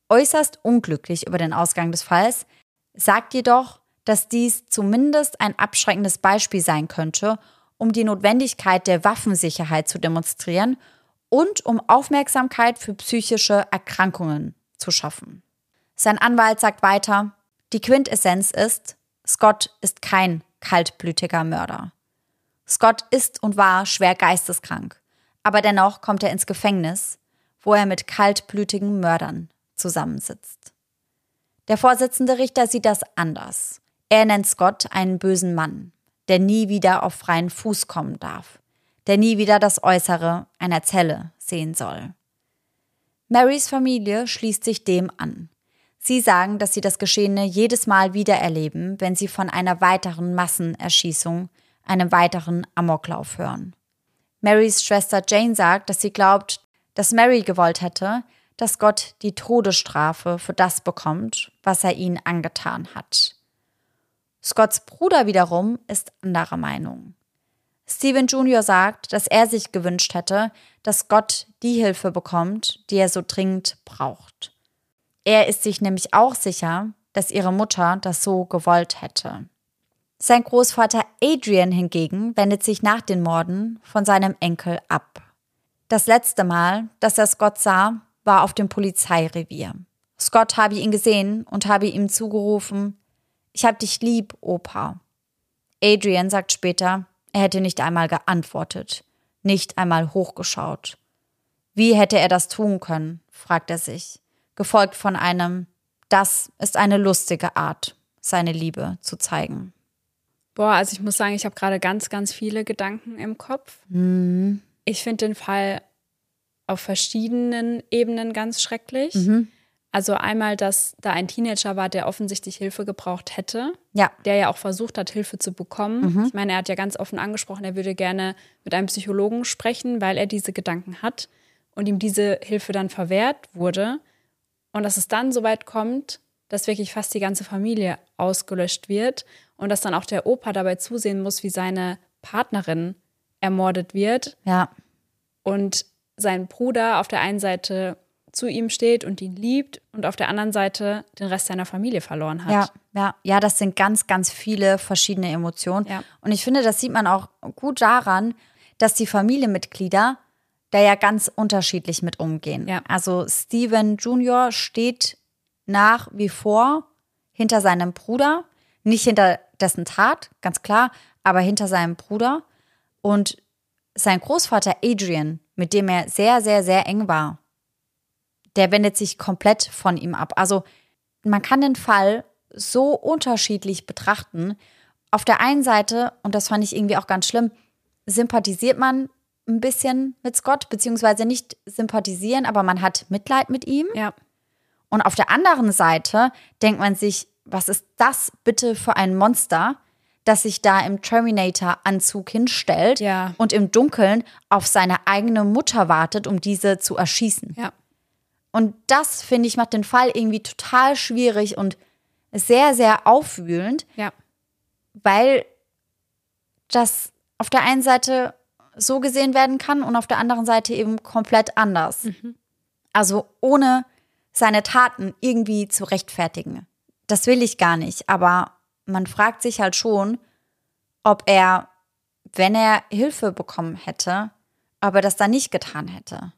äußerst unglücklich über den Ausgang des Falls, sagt jedoch, dass dies zumindest ein abschreckendes Beispiel sein könnte, um die Notwendigkeit der Waffensicherheit zu demonstrieren und um Aufmerksamkeit für psychische Erkrankungen zu schaffen. Sein Anwalt sagt weiter, die Quintessenz ist, Scott ist kein kaltblütiger Mörder. Scott ist und war schwer geisteskrank, aber dennoch kommt er ins Gefängnis, wo er mit kaltblütigen Mördern zusammensitzt. Der Vorsitzende Richter sieht das anders. Er nennt Scott einen bösen Mann, der nie wieder auf freien Fuß kommen darf, der nie wieder das Äußere einer Zelle sehen soll. Marys Familie schließt sich dem an. Sie sagen, dass sie das Geschehene jedes Mal wieder erleben, wenn sie von einer weiteren Massenerschießung, einem weiteren Amoklauf hören. Marys Schwester Jane sagt, dass sie glaubt, dass Mary gewollt hätte, dass Gott die Todesstrafe für das bekommt, was er ihnen angetan hat. Scotts Bruder wiederum ist anderer Meinung. Stephen Jr. sagt, dass er sich gewünscht hätte, dass Gott die Hilfe bekommt, die er so dringend braucht. Er ist sich nämlich auch sicher, dass ihre Mutter das so gewollt hätte. Sein Großvater Adrian hingegen wendet sich nach den Morden von seinem Enkel ab. Das letzte Mal, dass er Scott sah, war auf dem Polizeirevier. Scott habe ihn gesehen und habe ihm zugerufen, ich hab dich lieb, Opa. Adrian sagt später, er hätte nicht einmal geantwortet, nicht einmal hochgeschaut. Wie hätte er das tun können, fragt er sich, gefolgt von einem Das ist eine lustige Art, seine Liebe zu zeigen. Boah, also ich muss sagen, ich habe gerade ganz, ganz viele Gedanken im Kopf. Mhm. Ich finde den Fall auf verschiedenen Ebenen ganz schrecklich. Mhm. Also einmal, dass da ein Teenager war, der offensichtlich Hilfe gebraucht hätte. Ja. Der ja auch versucht hat, Hilfe zu bekommen. Mhm. Ich meine, er hat ja ganz offen angesprochen, er würde gerne mit einem Psychologen sprechen, weil er diese Gedanken hat und ihm diese Hilfe dann verwehrt wurde. Und dass es dann so weit kommt, dass wirklich fast die ganze Familie ausgelöscht wird und dass dann auch der Opa dabei zusehen muss, wie seine Partnerin ermordet wird. Ja. Und sein Bruder auf der einen Seite zu ihm steht und ihn liebt und auf der anderen Seite den Rest seiner Familie verloren hat. Ja, ja, ja, das sind ganz, ganz viele verschiedene Emotionen. Ja. Und ich finde, das sieht man auch gut daran, dass die Familienmitglieder da ja ganz unterschiedlich mit umgehen. Ja. Also Steven Jr. steht nach wie vor hinter seinem Bruder, nicht hinter dessen Tat, ganz klar, aber hinter seinem Bruder. Und sein Großvater Adrian, mit dem er sehr, sehr, sehr eng war, der wendet sich komplett von ihm ab. Also man kann den Fall so unterschiedlich betrachten. Auf der einen Seite, und das fand ich irgendwie auch ganz schlimm, sympathisiert man ein bisschen mit Scott, beziehungsweise nicht sympathisieren, aber man hat Mitleid mit ihm. Ja. Und auf der anderen Seite denkt man sich, was ist das bitte für ein Monster, das sich da im Terminator-Anzug hinstellt Ja. und im Dunkeln auf seine eigene Mutter wartet, um diese zu erschießen. Ja. Und das, finde ich, macht den Fall irgendwie total schwierig und sehr, sehr aufwühlend, Ja. weil das auf der einen Seite so gesehen werden kann und auf der anderen Seite eben komplett anders. Also ohne seine Taten irgendwie zu rechtfertigen. Das will ich gar nicht, aber man fragt sich halt schon, ob er, wenn er Hilfe bekommen hätte, ob er das dann nicht getan hätte.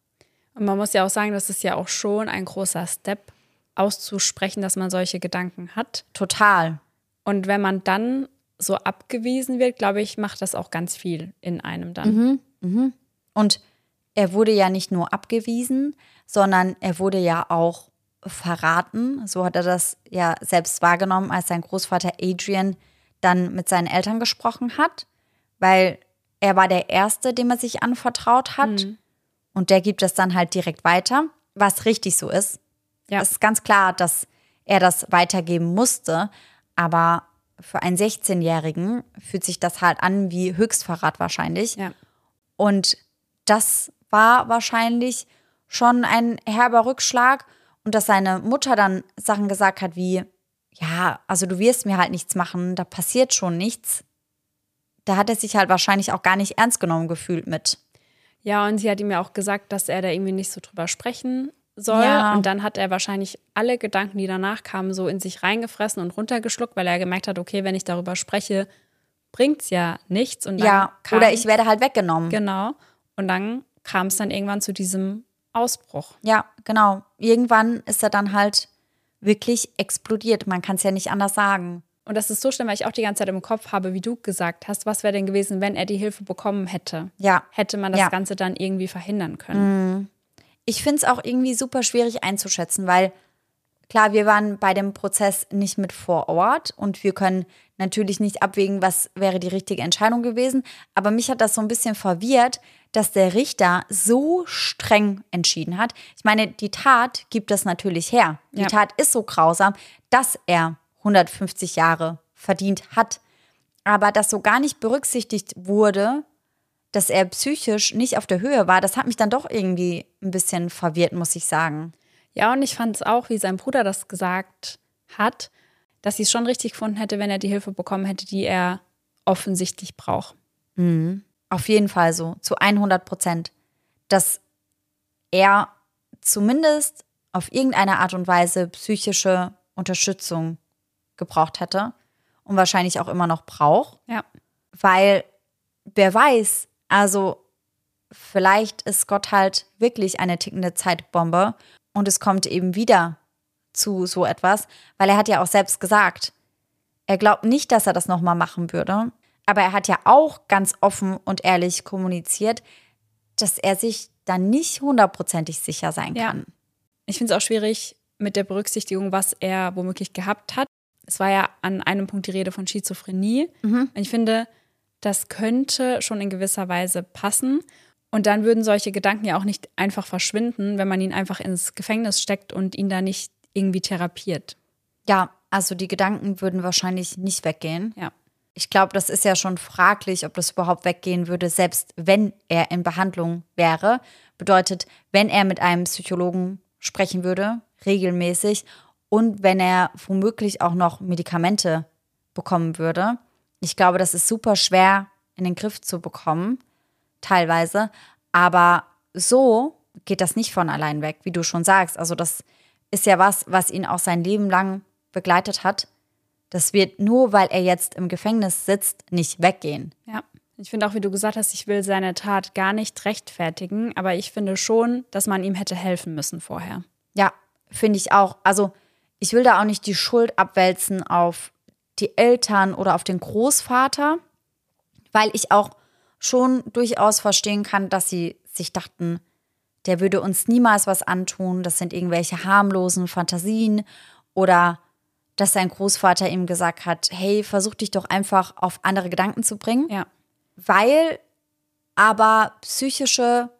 Und man muss ja auch sagen, das ist ja auch schon ein großer Step, auszusprechen, dass man solche Gedanken hat. Total. Und wenn man dann so abgewiesen wird, glaube ich, macht das auch ganz viel in einem dann. Und er wurde ja nicht nur abgewiesen, sondern er wurde ja auch verraten. So hat er das ja selbst wahrgenommen, als sein Großvater Adrian dann mit seinen Eltern gesprochen hat, weil er war der Erste, dem er sich anvertraut hat. Und der gibt es dann halt direkt weiter, was richtig so ist. Ja. Es ist ganz klar, dass er das weitergeben musste, aber für einen 16-Jährigen fühlt sich das halt an wie Höchstverrat wahrscheinlich. Ja. Und das war wahrscheinlich schon ein herber Rückschlag. Und dass seine Mutter dann Sachen gesagt hat wie, ja, also du wirst mir halt nichts machen, da passiert schon nichts. Da hat er sich halt wahrscheinlich auch gar nicht ernst genommen gefühlt mit. Ja, und sie hat ihm ja auch gesagt, dass er da irgendwie nicht so drüber sprechen soll. Ja. Und dann hat er wahrscheinlich alle Gedanken, die danach kamen, so in sich reingefressen und runtergeschluckt, weil er gemerkt hat, okay, wenn ich darüber spreche, bringt's ja nichts. Und Ja, kam, oder ich werde halt weggenommen. Genau. Und dann kam es dann irgendwann zu diesem Ausbruch. Ja, genau. Irgendwann ist er dann halt wirklich explodiert. Man kann es ja nicht anders sagen. Und das ist so schlimm, weil ich auch die ganze Zeit im Kopf habe, wie du gesagt hast, was wäre denn gewesen, wenn er die Hilfe bekommen hätte? Ja. Hätte man das Ja. Ganze dann irgendwie verhindern können? Ich finde es auch irgendwie super schwierig einzuschätzen, weil klar, wir waren bei dem Prozess nicht mit vor Ort und wir können natürlich nicht abwägen, was wäre die richtige Entscheidung gewesen. Aber mich hat das so ein bisschen verwirrt, dass der Richter so streng entschieden hat. Ich meine, die Tat gibt das natürlich her. Die Ja. Tat ist so grausam, dass er 150 Jahre verdient hat. Aber dass so gar nicht berücksichtigt wurde, dass er psychisch nicht auf der Höhe war, das hat mich dann doch irgendwie ein bisschen verwirrt, muss ich sagen. Ja, und ich fand es auch, wie sein Bruder das gesagt hat, dass sie es schon richtig gefunden hätte, wenn er die Hilfe bekommen hätte, die er offensichtlich braucht. Auf jeden Fall so, zu 100 Prozent. Dass er zumindest auf irgendeine Art und Weise psychische Unterstützung gebraucht hätte und wahrscheinlich auch immer noch braucht. Ja. Weil wer weiß, also vielleicht ist Gott halt wirklich eine tickende Zeitbombe und es kommt eben wieder zu so etwas, weil er hat ja auch selbst gesagt, er glaubt nicht, dass er das nochmal machen würde, aber er hat ja auch ganz offen und ehrlich kommuniziert, dass er sich dann nicht hundertprozentig sicher sein Ja. kann. Ich finde es auch schwierig mit der Berücksichtigung, was er womöglich gehabt hat. Es war ja an einem Punkt die Rede von Schizophrenie. Und ich finde, das könnte schon in gewisser Weise passen. Und dann würden solche Gedanken ja auch nicht einfach verschwinden, wenn man ihn einfach ins Gefängnis steckt und ihn da nicht irgendwie therapiert. Ja, also die Gedanken würden wahrscheinlich nicht weggehen. Ja. Ich glaube, das ist ja schon fraglich, ob das überhaupt weggehen würde, selbst wenn er in Behandlung wäre. Bedeutet, wenn er mit einem Psychologen sprechen würde, regelmäßig, und wenn er womöglich auch noch Medikamente bekommen würde. Ich glaube, das ist super schwer in den Griff zu bekommen, teilweise. Aber so geht das nicht von allein weg, wie du schon sagst. Also das ist ja was, was ihn auch sein Leben lang begleitet hat. Das wird nur, weil er jetzt im Gefängnis sitzt, nicht weggehen. Ja. Ich finde auch, wie du gesagt hast, ich will seine Tat gar nicht rechtfertigen, aber ich finde schon, dass man ihm hätte helfen müssen vorher. Ja, finde ich auch. Also ich will da auch nicht die Schuld abwälzen auf die Eltern oder auf den Großvater, weil ich auch schon durchaus verstehen kann, dass sie sich dachten, der würde uns niemals was antun, das sind irgendwelche harmlosen Fantasien oder dass sein Großvater ihm gesagt hat, hey, versuch dich doch einfach auf andere Gedanken zu bringen Ja. weil aber psychische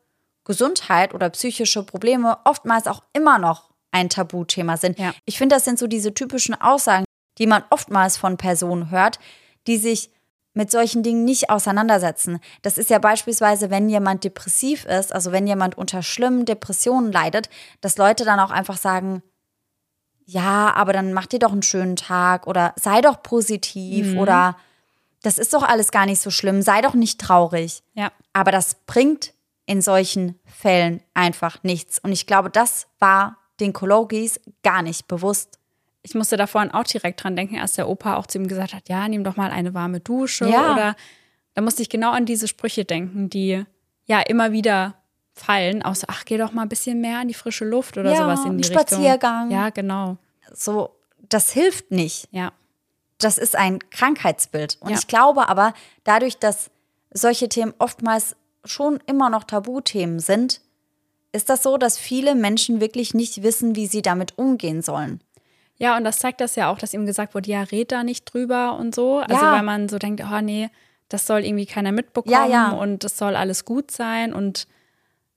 Gesundheit oder psychische Probleme oftmals auch immer noch ein Tabuthema sind. Ja. Ich finde, das sind so diese typischen Aussagen, die man oftmals von Personen hört, die sich mit solchen Dingen nicht auseinandersetzen. Das ist ja beispielsweise, wenn jemand depressiv ist, also wenn jemand unter schlimmen Depressionen leidet, dass Leute dann auch einfach sagen, ja, aber dann mach dir doch einen schönen Tag oder sei doch positiv oder das ist doch alles gar nicht so schlimm, sei doch nicht traurig. Ja. Aber das bringt in solchen Fällen einfach nichts. Und ich glaube, das war den Kologis gar nicht bewusst. Ich musste da vorhin auch direkt dran denken, als der Opa auch zu ihm gesagt hat, ja, nimm doch mal eine warme Dusche. Ja. Oder da musste ich genau an diese Sprüche denken, die ja immer wieder fallen. So, ach, geh doch mal ein bisschen mehr an die frische Luft oder Ja, sowas in die Richtung. Spaziergang. Ja, genau. So, das hilft nicht. Ja. das ist ein Krankheitsbild. Und Ja. ich glaube aber, dadurch, dass solche Themen oftmals schon immer noch Tabuthemen sind, ist das so, dass viele Menschen wirklich nicht wissen, wie sie damit umgehen sollen. Ja, und das zeigt das ja auch, dass ihm gesagt wurde, ja, red da nicht drüber und so. Also Ja. weil man so denkt, oh nee, das soll irgendwie keiner mitbekommen Ja, ja. und es soll alles gut sein. Und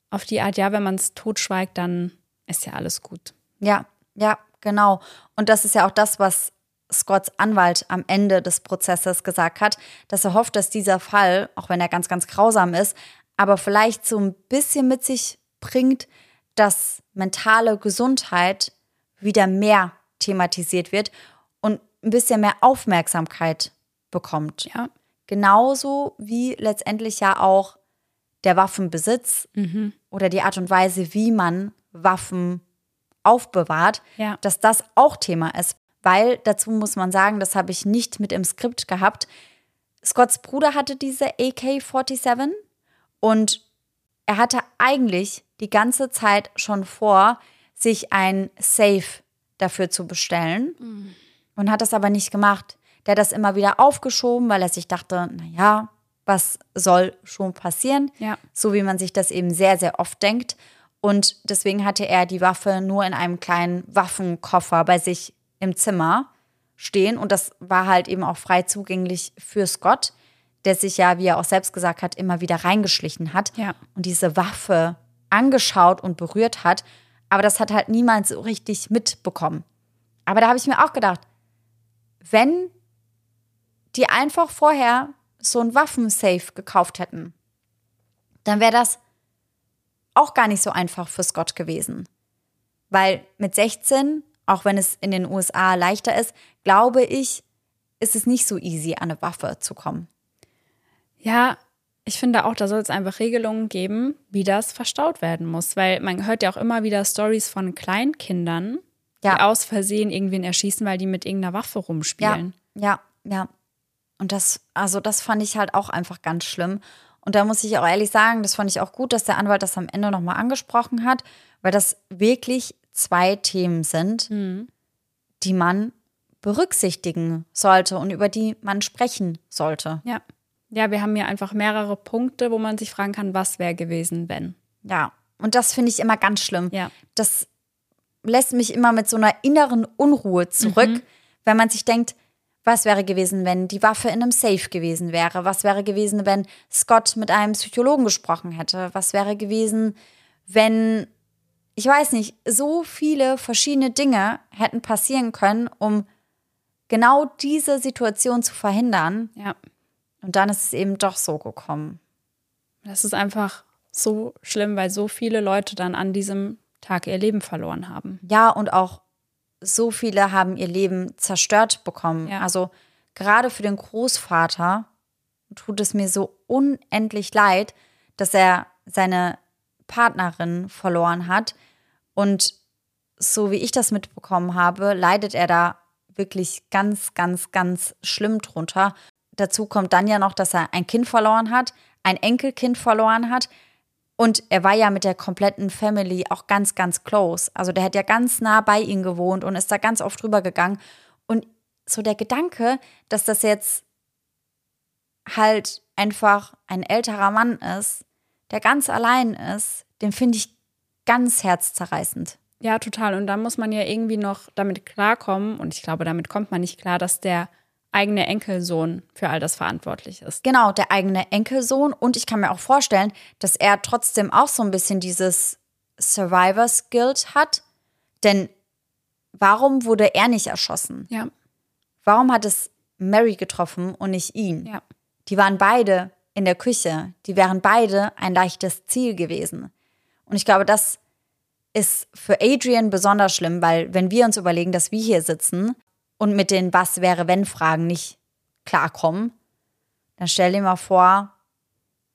auf die Art, ja, wenn man es totschweigt, dann ist ja alles gut. Ja, ja, genau. Und das ist ja auch das, was Scotts Anwalt am Ende des Prozesses gesagt hat, dass er hofft, dass dieser Fall, auch wenn er ganz, ganz grausam ist, aber vielleicht so ein bisschen mit sich bringt, dass mentale Gesundheit wieder mehr thematisiert wird und ein bisschen mehr Aufmerksamkeit bekommt. Ja. Genauso wie letztendlich ja auch der Waffenbesitz oder die Art und Weise, wie man Waffen aufbewahrt, Ja. dass das auch Thema ist. Weil dazu muss man sagen, das habe ich nicht mit im Skript gehabt. Scotts Bruder hatte diese AK-47 und er hatte eigentlich die ganze Zeit schon vor, sich ein Safe dafür zu bestellen und hat das aber nicht gemacht. Der hat das immer wieder aufgeschoben, weil er sich dachte, naja, was soll schon passieren? Ja. So wie man sich das eben sehr, sehr oft denkt. Und deswegen hatte er die Waffe nur in einem kleinen Waffenkoffer bei sich im Zimmer stehen. Und das war halt eben auch frei zugänglich für Scott, der sich ja, wie er auch selbst gesagt hat, immer wieder reingeschlichen hat Ja. und diese Waffe angeschaut und berührt hat. Aber das hat halt niemand so richtig mitbekommen. Aber da habe ich mir auch gedacht, wenn die einfach vorher so ein Waffensafe gekauft hätten, dann wäre das auch gar nicht so einfach für Scott gewesen. Weil mit 16, auch wenn es in den USA leichter ist, glaube ich, ist es nicht so easy, an eine Waffe zu kommen. Ja, ich finde auch, da soll es einfach Regelungen geben, wie das verstaut werden muss. Weil man hört ja auch immer wieder Stories von Kleinkindern, Ja. die aus Versehen irgendwen erschießen, weil die mit irgendeiner Waffe rumspielen. Ja, ja, ja. Und das, also das fand ich halt auch einfach ganz schlimm. Und da muss ich auch ehrlich sagen, das fand ich auch gut, dass der Anwalt das am Ende nochmal angesprochen hat, weil das wirklich zwei Themen sind, die man berücksichtigen sollte und über die man sprechen sollte. Ja. Ja, wir haben hier einfach mehrere Punkte, wo man sich fragen kann, was wäre gewesen, wenn. Ja, und das finde ich immer ganz schlimm. Ja. Das lässt mich immer mit so einer inneren Unruhe zurück, wenn man sich denkt, was wäre gewesen, wenn die Waffe in einem Safe gewesen wäre? Was wäre gewesen, wenn Scott mit einem Psychologen gesprochen hätte? Was wäre gewesen, wenn, ich weiß nicht, so viele verschiedene Dinge hätten passieren können, um genau diese Situation zu verhindern? Ja. Und dann ist es eben doch so gekommen. Das ist einfach so schlimm, weil so viele Leute dann an diesem Tag ihr Leben verloren haben. Ja, und auch so viele haben ihr Leben zerstört bekommen. Ja. Also gerade für den Großvater tut es mir so unendlich leid, dass er seine Partnerin verloren hat. Und so wie ich das mitbekommen habe, leidet er da wirklich ganz, ganz, ganz schlimm drunter. Dazu kommt dann ja noch, dass er ein Kind verloren hat, ein Enkelkind verloren hat. Und er war ja mit der kompletten Family auch ganz, ganz close. Also der hat ja ganz nah bei ihnen gewohnt und ist da ganz oft drüber gegangen. Und so der Gedanke, dass das jetzt halt einfach ein älterer Mann ist, der ganz allein ist, den finde ich ganz herzzerreißend. Ja, total. Und da muss man ja irgendwie noch damit klarkommen. Und ich glaube, damit kommt man nicht klar, dass der eigene Enkelsohn für all das verantwortlich ist. Genau, der eigene Enkelsohn. Und ich kann mir auch vorstellen, dass er trotzdem auch so ein bisschen dieses Survivors Guild hat. Denn warum wurde er nicht erschossen? Ja, Warum hat es Mary getroffen und nicht ihn? ja. Die waren beide in der Küche. Die wären beide ein leichtes Ziel gewesen. Und ich glaube, das ist für Adrian besonders schlimm, weil wenn wir uns überlegen, dass wir hier sitzen und mit den Was wäre wenn Fragen nicht klarkommen, dann stell dir mal vor,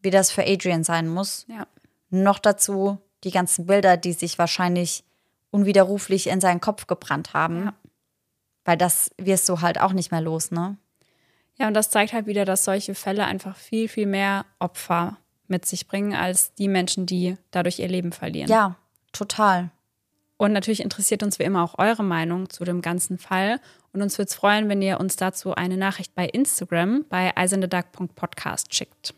wie das für Adrian sein muss. Ja. Noch dazu die ganzen Bilder, die sich wahrscheinlich unwiderruflich in seinen Kopf gebrannt haben. Ja. Weil das wirst du halt auch nicht mehr los, ne? Ja, und das zeigt halt wieder, dass solche Fälle einfach viel, viel mehr Opfer mit sich bringen, als die Menschen, die dadurch ihr Leben verlieren. Ja, total. Und natürlich interessiert uns wie immer auch eure Meinung zu dem ganzen Fall. Und uns würde es freuen, wenn ihr uns dazu eine Nachricht bei Instagram bei eisendedark.podcast schickt.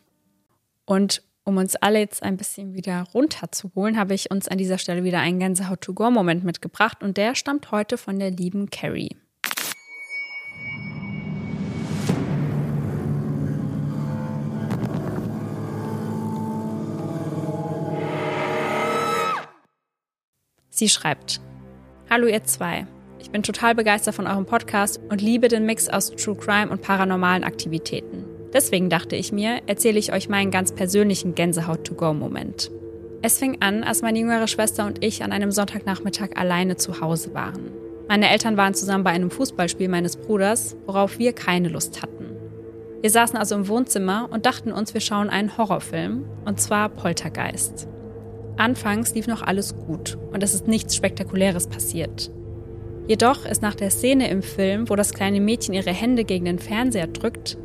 Und um uns alle jetzt ein bisschen wieder runterzuholen, habe ich uns an dieser Stelle wieder einen Gänsehaut-to-go-Moment mitgebracht. Und der stammt heute von der lieben Carrie. Sie schreibt: Hallo ihr zwei. Ich bin total begeistert von eurem Podcast und liebe den Mix aus True Crime und paranormalen Aktivitäten. Deswegen dachte ich mir, erzähle ich euch meinen ganz persönlichen Gänsehaut-to-go-Moment. Es fing an, als meine jüngere Schwester und ich an einem Sonntagnachmittag alleine zu Hause waren. Meine Eltern waren zusammen bei einem Fußballspiel meines Bruders, worauf wir keine Lust hatten. Wir saßen also im Wohnzimmer und dachten uns, wir schauen einen Horrorfilm, und zwar Poltergeist. Anfangs lief noch alles gut und es ist nichts Spektakuläres passiert. Jedoch ist nach der Szene im Film, wo das kleine Mädchen ihre Hände gegen den Fernseher drückt,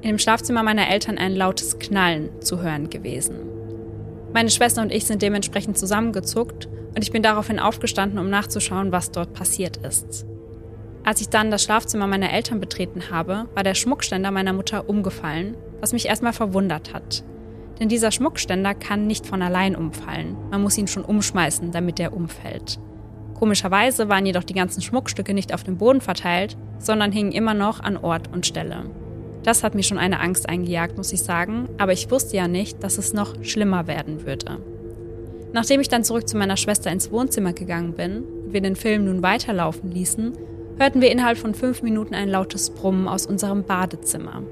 in dem Schlafzimmer meiner Eltern ein lautes Knallen zu hören gewesen. Meine Schwester und ich sind dementsprechend zusammengezuckt und ich bin daraufhin aufgestanden, um nachzuschauen, was dort passiert ist. Als ich dann das Schlafzimmer meiner Eltern betreten habe, war der Schmuckständer meiner Mutter umgefallen, was mich erstmal verwundert hat. Denn dieser Schmuckständer kann nicht von allein umfallen. Man muss ihn schon umschmeißen, damit er umfällt. Komischerweise waren jedoch die ganzen Schmuckstücke nicht auf dem Boden verteilt, sondern hingen immer noch an Ort und Stelle. Das hat mir schon eine Angst eingejagt, muss ich sagen, aber ich wusste ja nicht, dass es noch schlimmer werden würde. Nachdem ich dann zurück zu meiner Schwester ins Wohnzimmer gegangen bin und wir den Film nun weiterlaufen ließen, hörten wir innerhalb von fünf Minuten ein lautes Brummen aus unserem Badezimmer.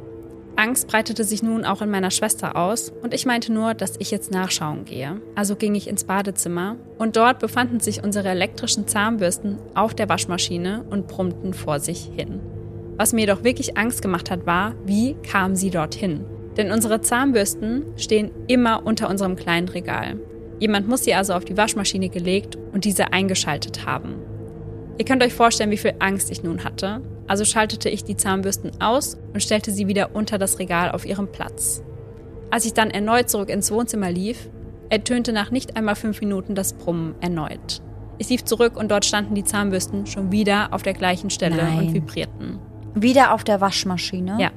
Angst breitete sich nun auch in meiner Schwester aus und ich meinte nur, dass ich jetzt nachschauen gehe. Also ging ich ins Badezimmer und dort befanden sich unsere elektrischen Zahnbürsten auf der Waschmaschine und brummten vor sich hin. Was mir jedoch wirklich Angst gemacht hat, war, wie kamen sie dorthin? Denn unsere Zahnbürsten stehen immer unter unserem kleinen Regal. Jemand muss sie also auf die Waschmaschine gelegt und diese eingeschaltet haben. Ihr könnt euch vorstellen, wie viel Angst ich nun hatte, also schaltete ich die Zahnbürsten aus und stellte sie wieder unter das Regal auf ihren Platz. Als ich dann erneut zurück ins Wohnzimmer lief, ertönte nach nicht einmal fünf Minuten das Brummen erneut. Ich lief zurück und dort standen die Zahnbürsten schon wieder auf der gleichen Stelle Nein. und vibrierten. Wieder auf der Waschmaschine? Ja.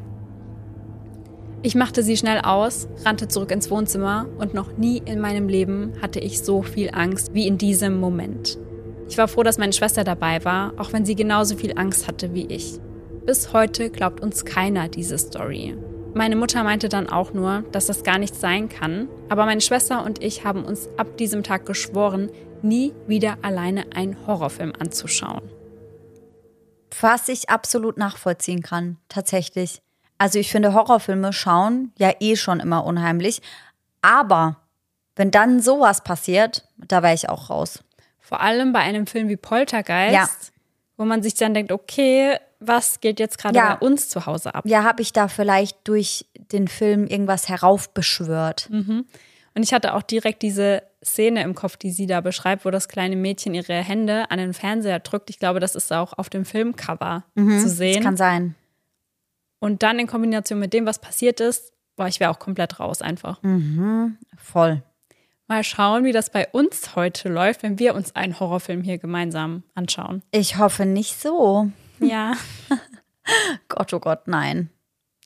Ich machte sie schnell aus, rannte zurück ins Wohnzimmer und noch nie in meinem Leben hatte ich so viel Angst wie in diesem Moment. Ich war froh, dass meine Schwester dabei war, auch wenn sie genauso viel Angst hatte wie ich. Bis heute glaubt uns keiner diese Story. Meine Mutter meinte dann auch nur, dass das gar nicht sein kann, aber meine Schwester und ich haben uns ab diesem Tag geschworen, nie wieder alleine einen Horrorfilm anzuschauen. Was ich absolut nachvollziehen kann, tatsächlich. Also ich finde Horrorfilme schauen ja eh schon immer unheimlich, aber wenn dann sowas passiert, da wäre ich auch raus. Vor allem bei einem Film wie Poltergeist, Ja. wo man sich dann denkt, okay, was geht jetzt gerade Ja. bei uns zu Hause ab? Ja, habe ich da vielleicht durch den Film irgendwas heraufbeschwört. Und ich hatte auch direkt diese Szene im Kopf, die sie da beschreibt, wo das kleine Mädchen ihre Hände an den Fernseher drückt. Ich glaube, das ist auch auf dem Filmcover zu Mhm, Das sehen. kann sein. Und dann in Kombination mit dem, was passiert ist, war ich wäre auch komplett raus einfach. Mhm. Voll. Mal schauen, wie das bei uns heute läuft, wenn wir uns einen Horrorfilm hier gemeinsam anschauen. Ich hoffe nicht so. Ja, Gott, oh Gott, nein.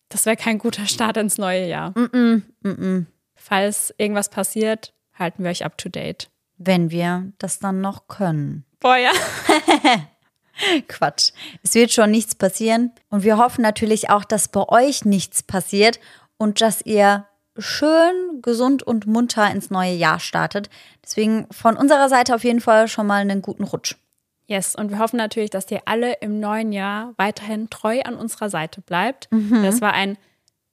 das wäre kein guter Start ins neue Jahr. Mm-mm, mm-mm. Falls irgendwas passiert, halten wir euch up to date. Wenn wir das dann noch können. Boah, ja. Quatsch. Es wird schon nichts passieren. Und wir hoffen natürlich auch, dass bei euch nichts passiert und dass ihr schön gesund und munter ins neue Jahr startet. Deswegen von unserer Seite auf jeden Fall schon mal einen guten Rutsch. Yes, und wir hoffen natürlich, dass ihr alle im neuen Jahr weiterhin treu an unserer Seite bleibt. Mhm. Das war ein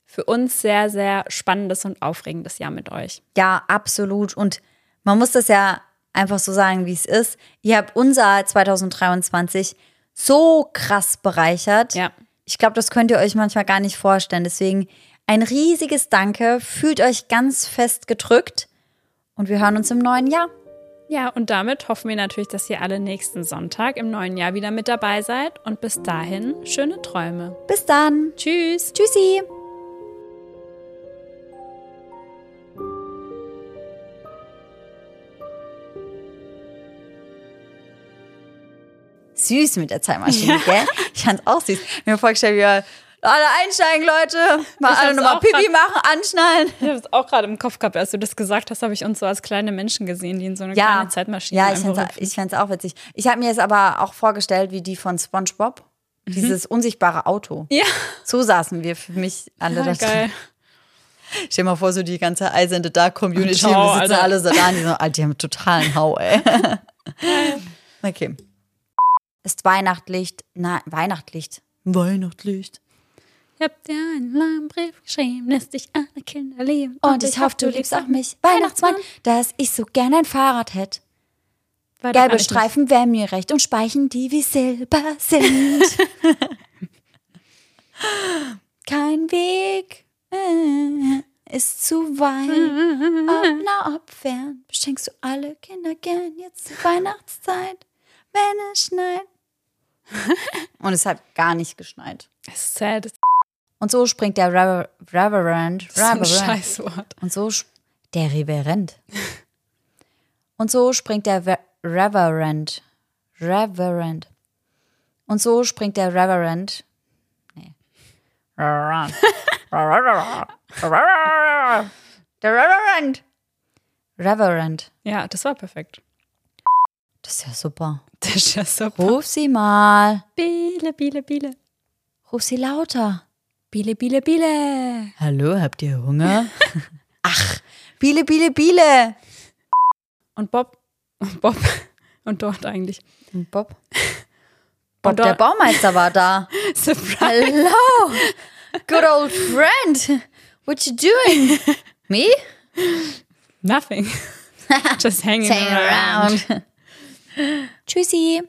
für uns sehr, sehr spannendes und aufregendes Jahr mit euch. Ja, absolut. Und man muss das ja einfach so sagen, wie es ist. Ihr habt unser 2023 so krass bereichert. Ja. Ich glaube, das könnt ihr euch manchmal gar nicht vorstellen. Deswegen ein riesiges Danke. Fühlt euch ganz fest gedrückt. Und wir hören uns im neuen Jahr. Ja, und damit hoffen wir natürlich, dass ihr alle nächsten Sonntag im neuen Jahr wieder mit dabei seid. Und bis dahin, schöne Träume. Bis dann. Tschüss. Tschüssi. Süß mit der Zeitmaschine, gell? Ich fand's auch süß. Mir vorgestellt, wie wir alle einsteigen, Leute. Mal Ich alle nochmal auch Pipi grad- machen, anschnallen. Ich habe es auch gerade im Kopf gehabt, als du das gesagt hast, habe ich uns so als kleine Menschen gesehen, die in so eine Ja, kleine Zeitmaschine ja ich hüpfen. ich fand's auch witzig. Ich habe mir es aber auch vorgestellt, wie die von SpongeBob. Dieses unsichtbare Auto. Ja, So saßen wir für mich alle ja da geil. Stell dir mal vor, so die ganze I Sind Da Community, Ciao, wir sitzen Alter. alle so da und die so, Alter, die haben totalen Hau, ey. okay. Ist Weihnachtlicht, na, Weihnachtlicht. Weihnachtlicht. Ich hab dir einen langen Brief geschrieben, lässt dich alle Kinder lieben. Und ich hoffe, du liebst auch mich, Weihnachtsmann, dass ich so gern ein Fahrrad hätte. Gelbe ich. Streifen wären mir recht und Speichen, die wie Silber sind. Kein Weg äh, ist zu weit. Ob nah, ob fern, beschenkst du alle Kinder gern jetzt zur Weihnachtszeit, wenn es schneit. Und es hat gar nicht geschneit. Das ist sad. Und so springt der Rever Reverend, ist so ein Reverend Scheißwort. und so der Reverend. Und so springt der Ve- Reverend. Reverend. Und so springt der Reverend. Nee. Reverend. Der Reverend. Reverend. Ja, das war perfekt. Das ist ja super. Das ist ja so. Ruf sie mal. Biele, Biele, Biele. Ruf sie lauter. Biele, Biele, Biele. Hallo, habt ihr Hunger? Ach, Biele, Biele, Biele. Und Bob. Bob. Und dort eigentlich. Und Bob? Bob, Und der Baumeister war da. Surprise. Hello, good old friend. What you doing? Me? Nothing. Just hanging Hang around. around. Tschüssi.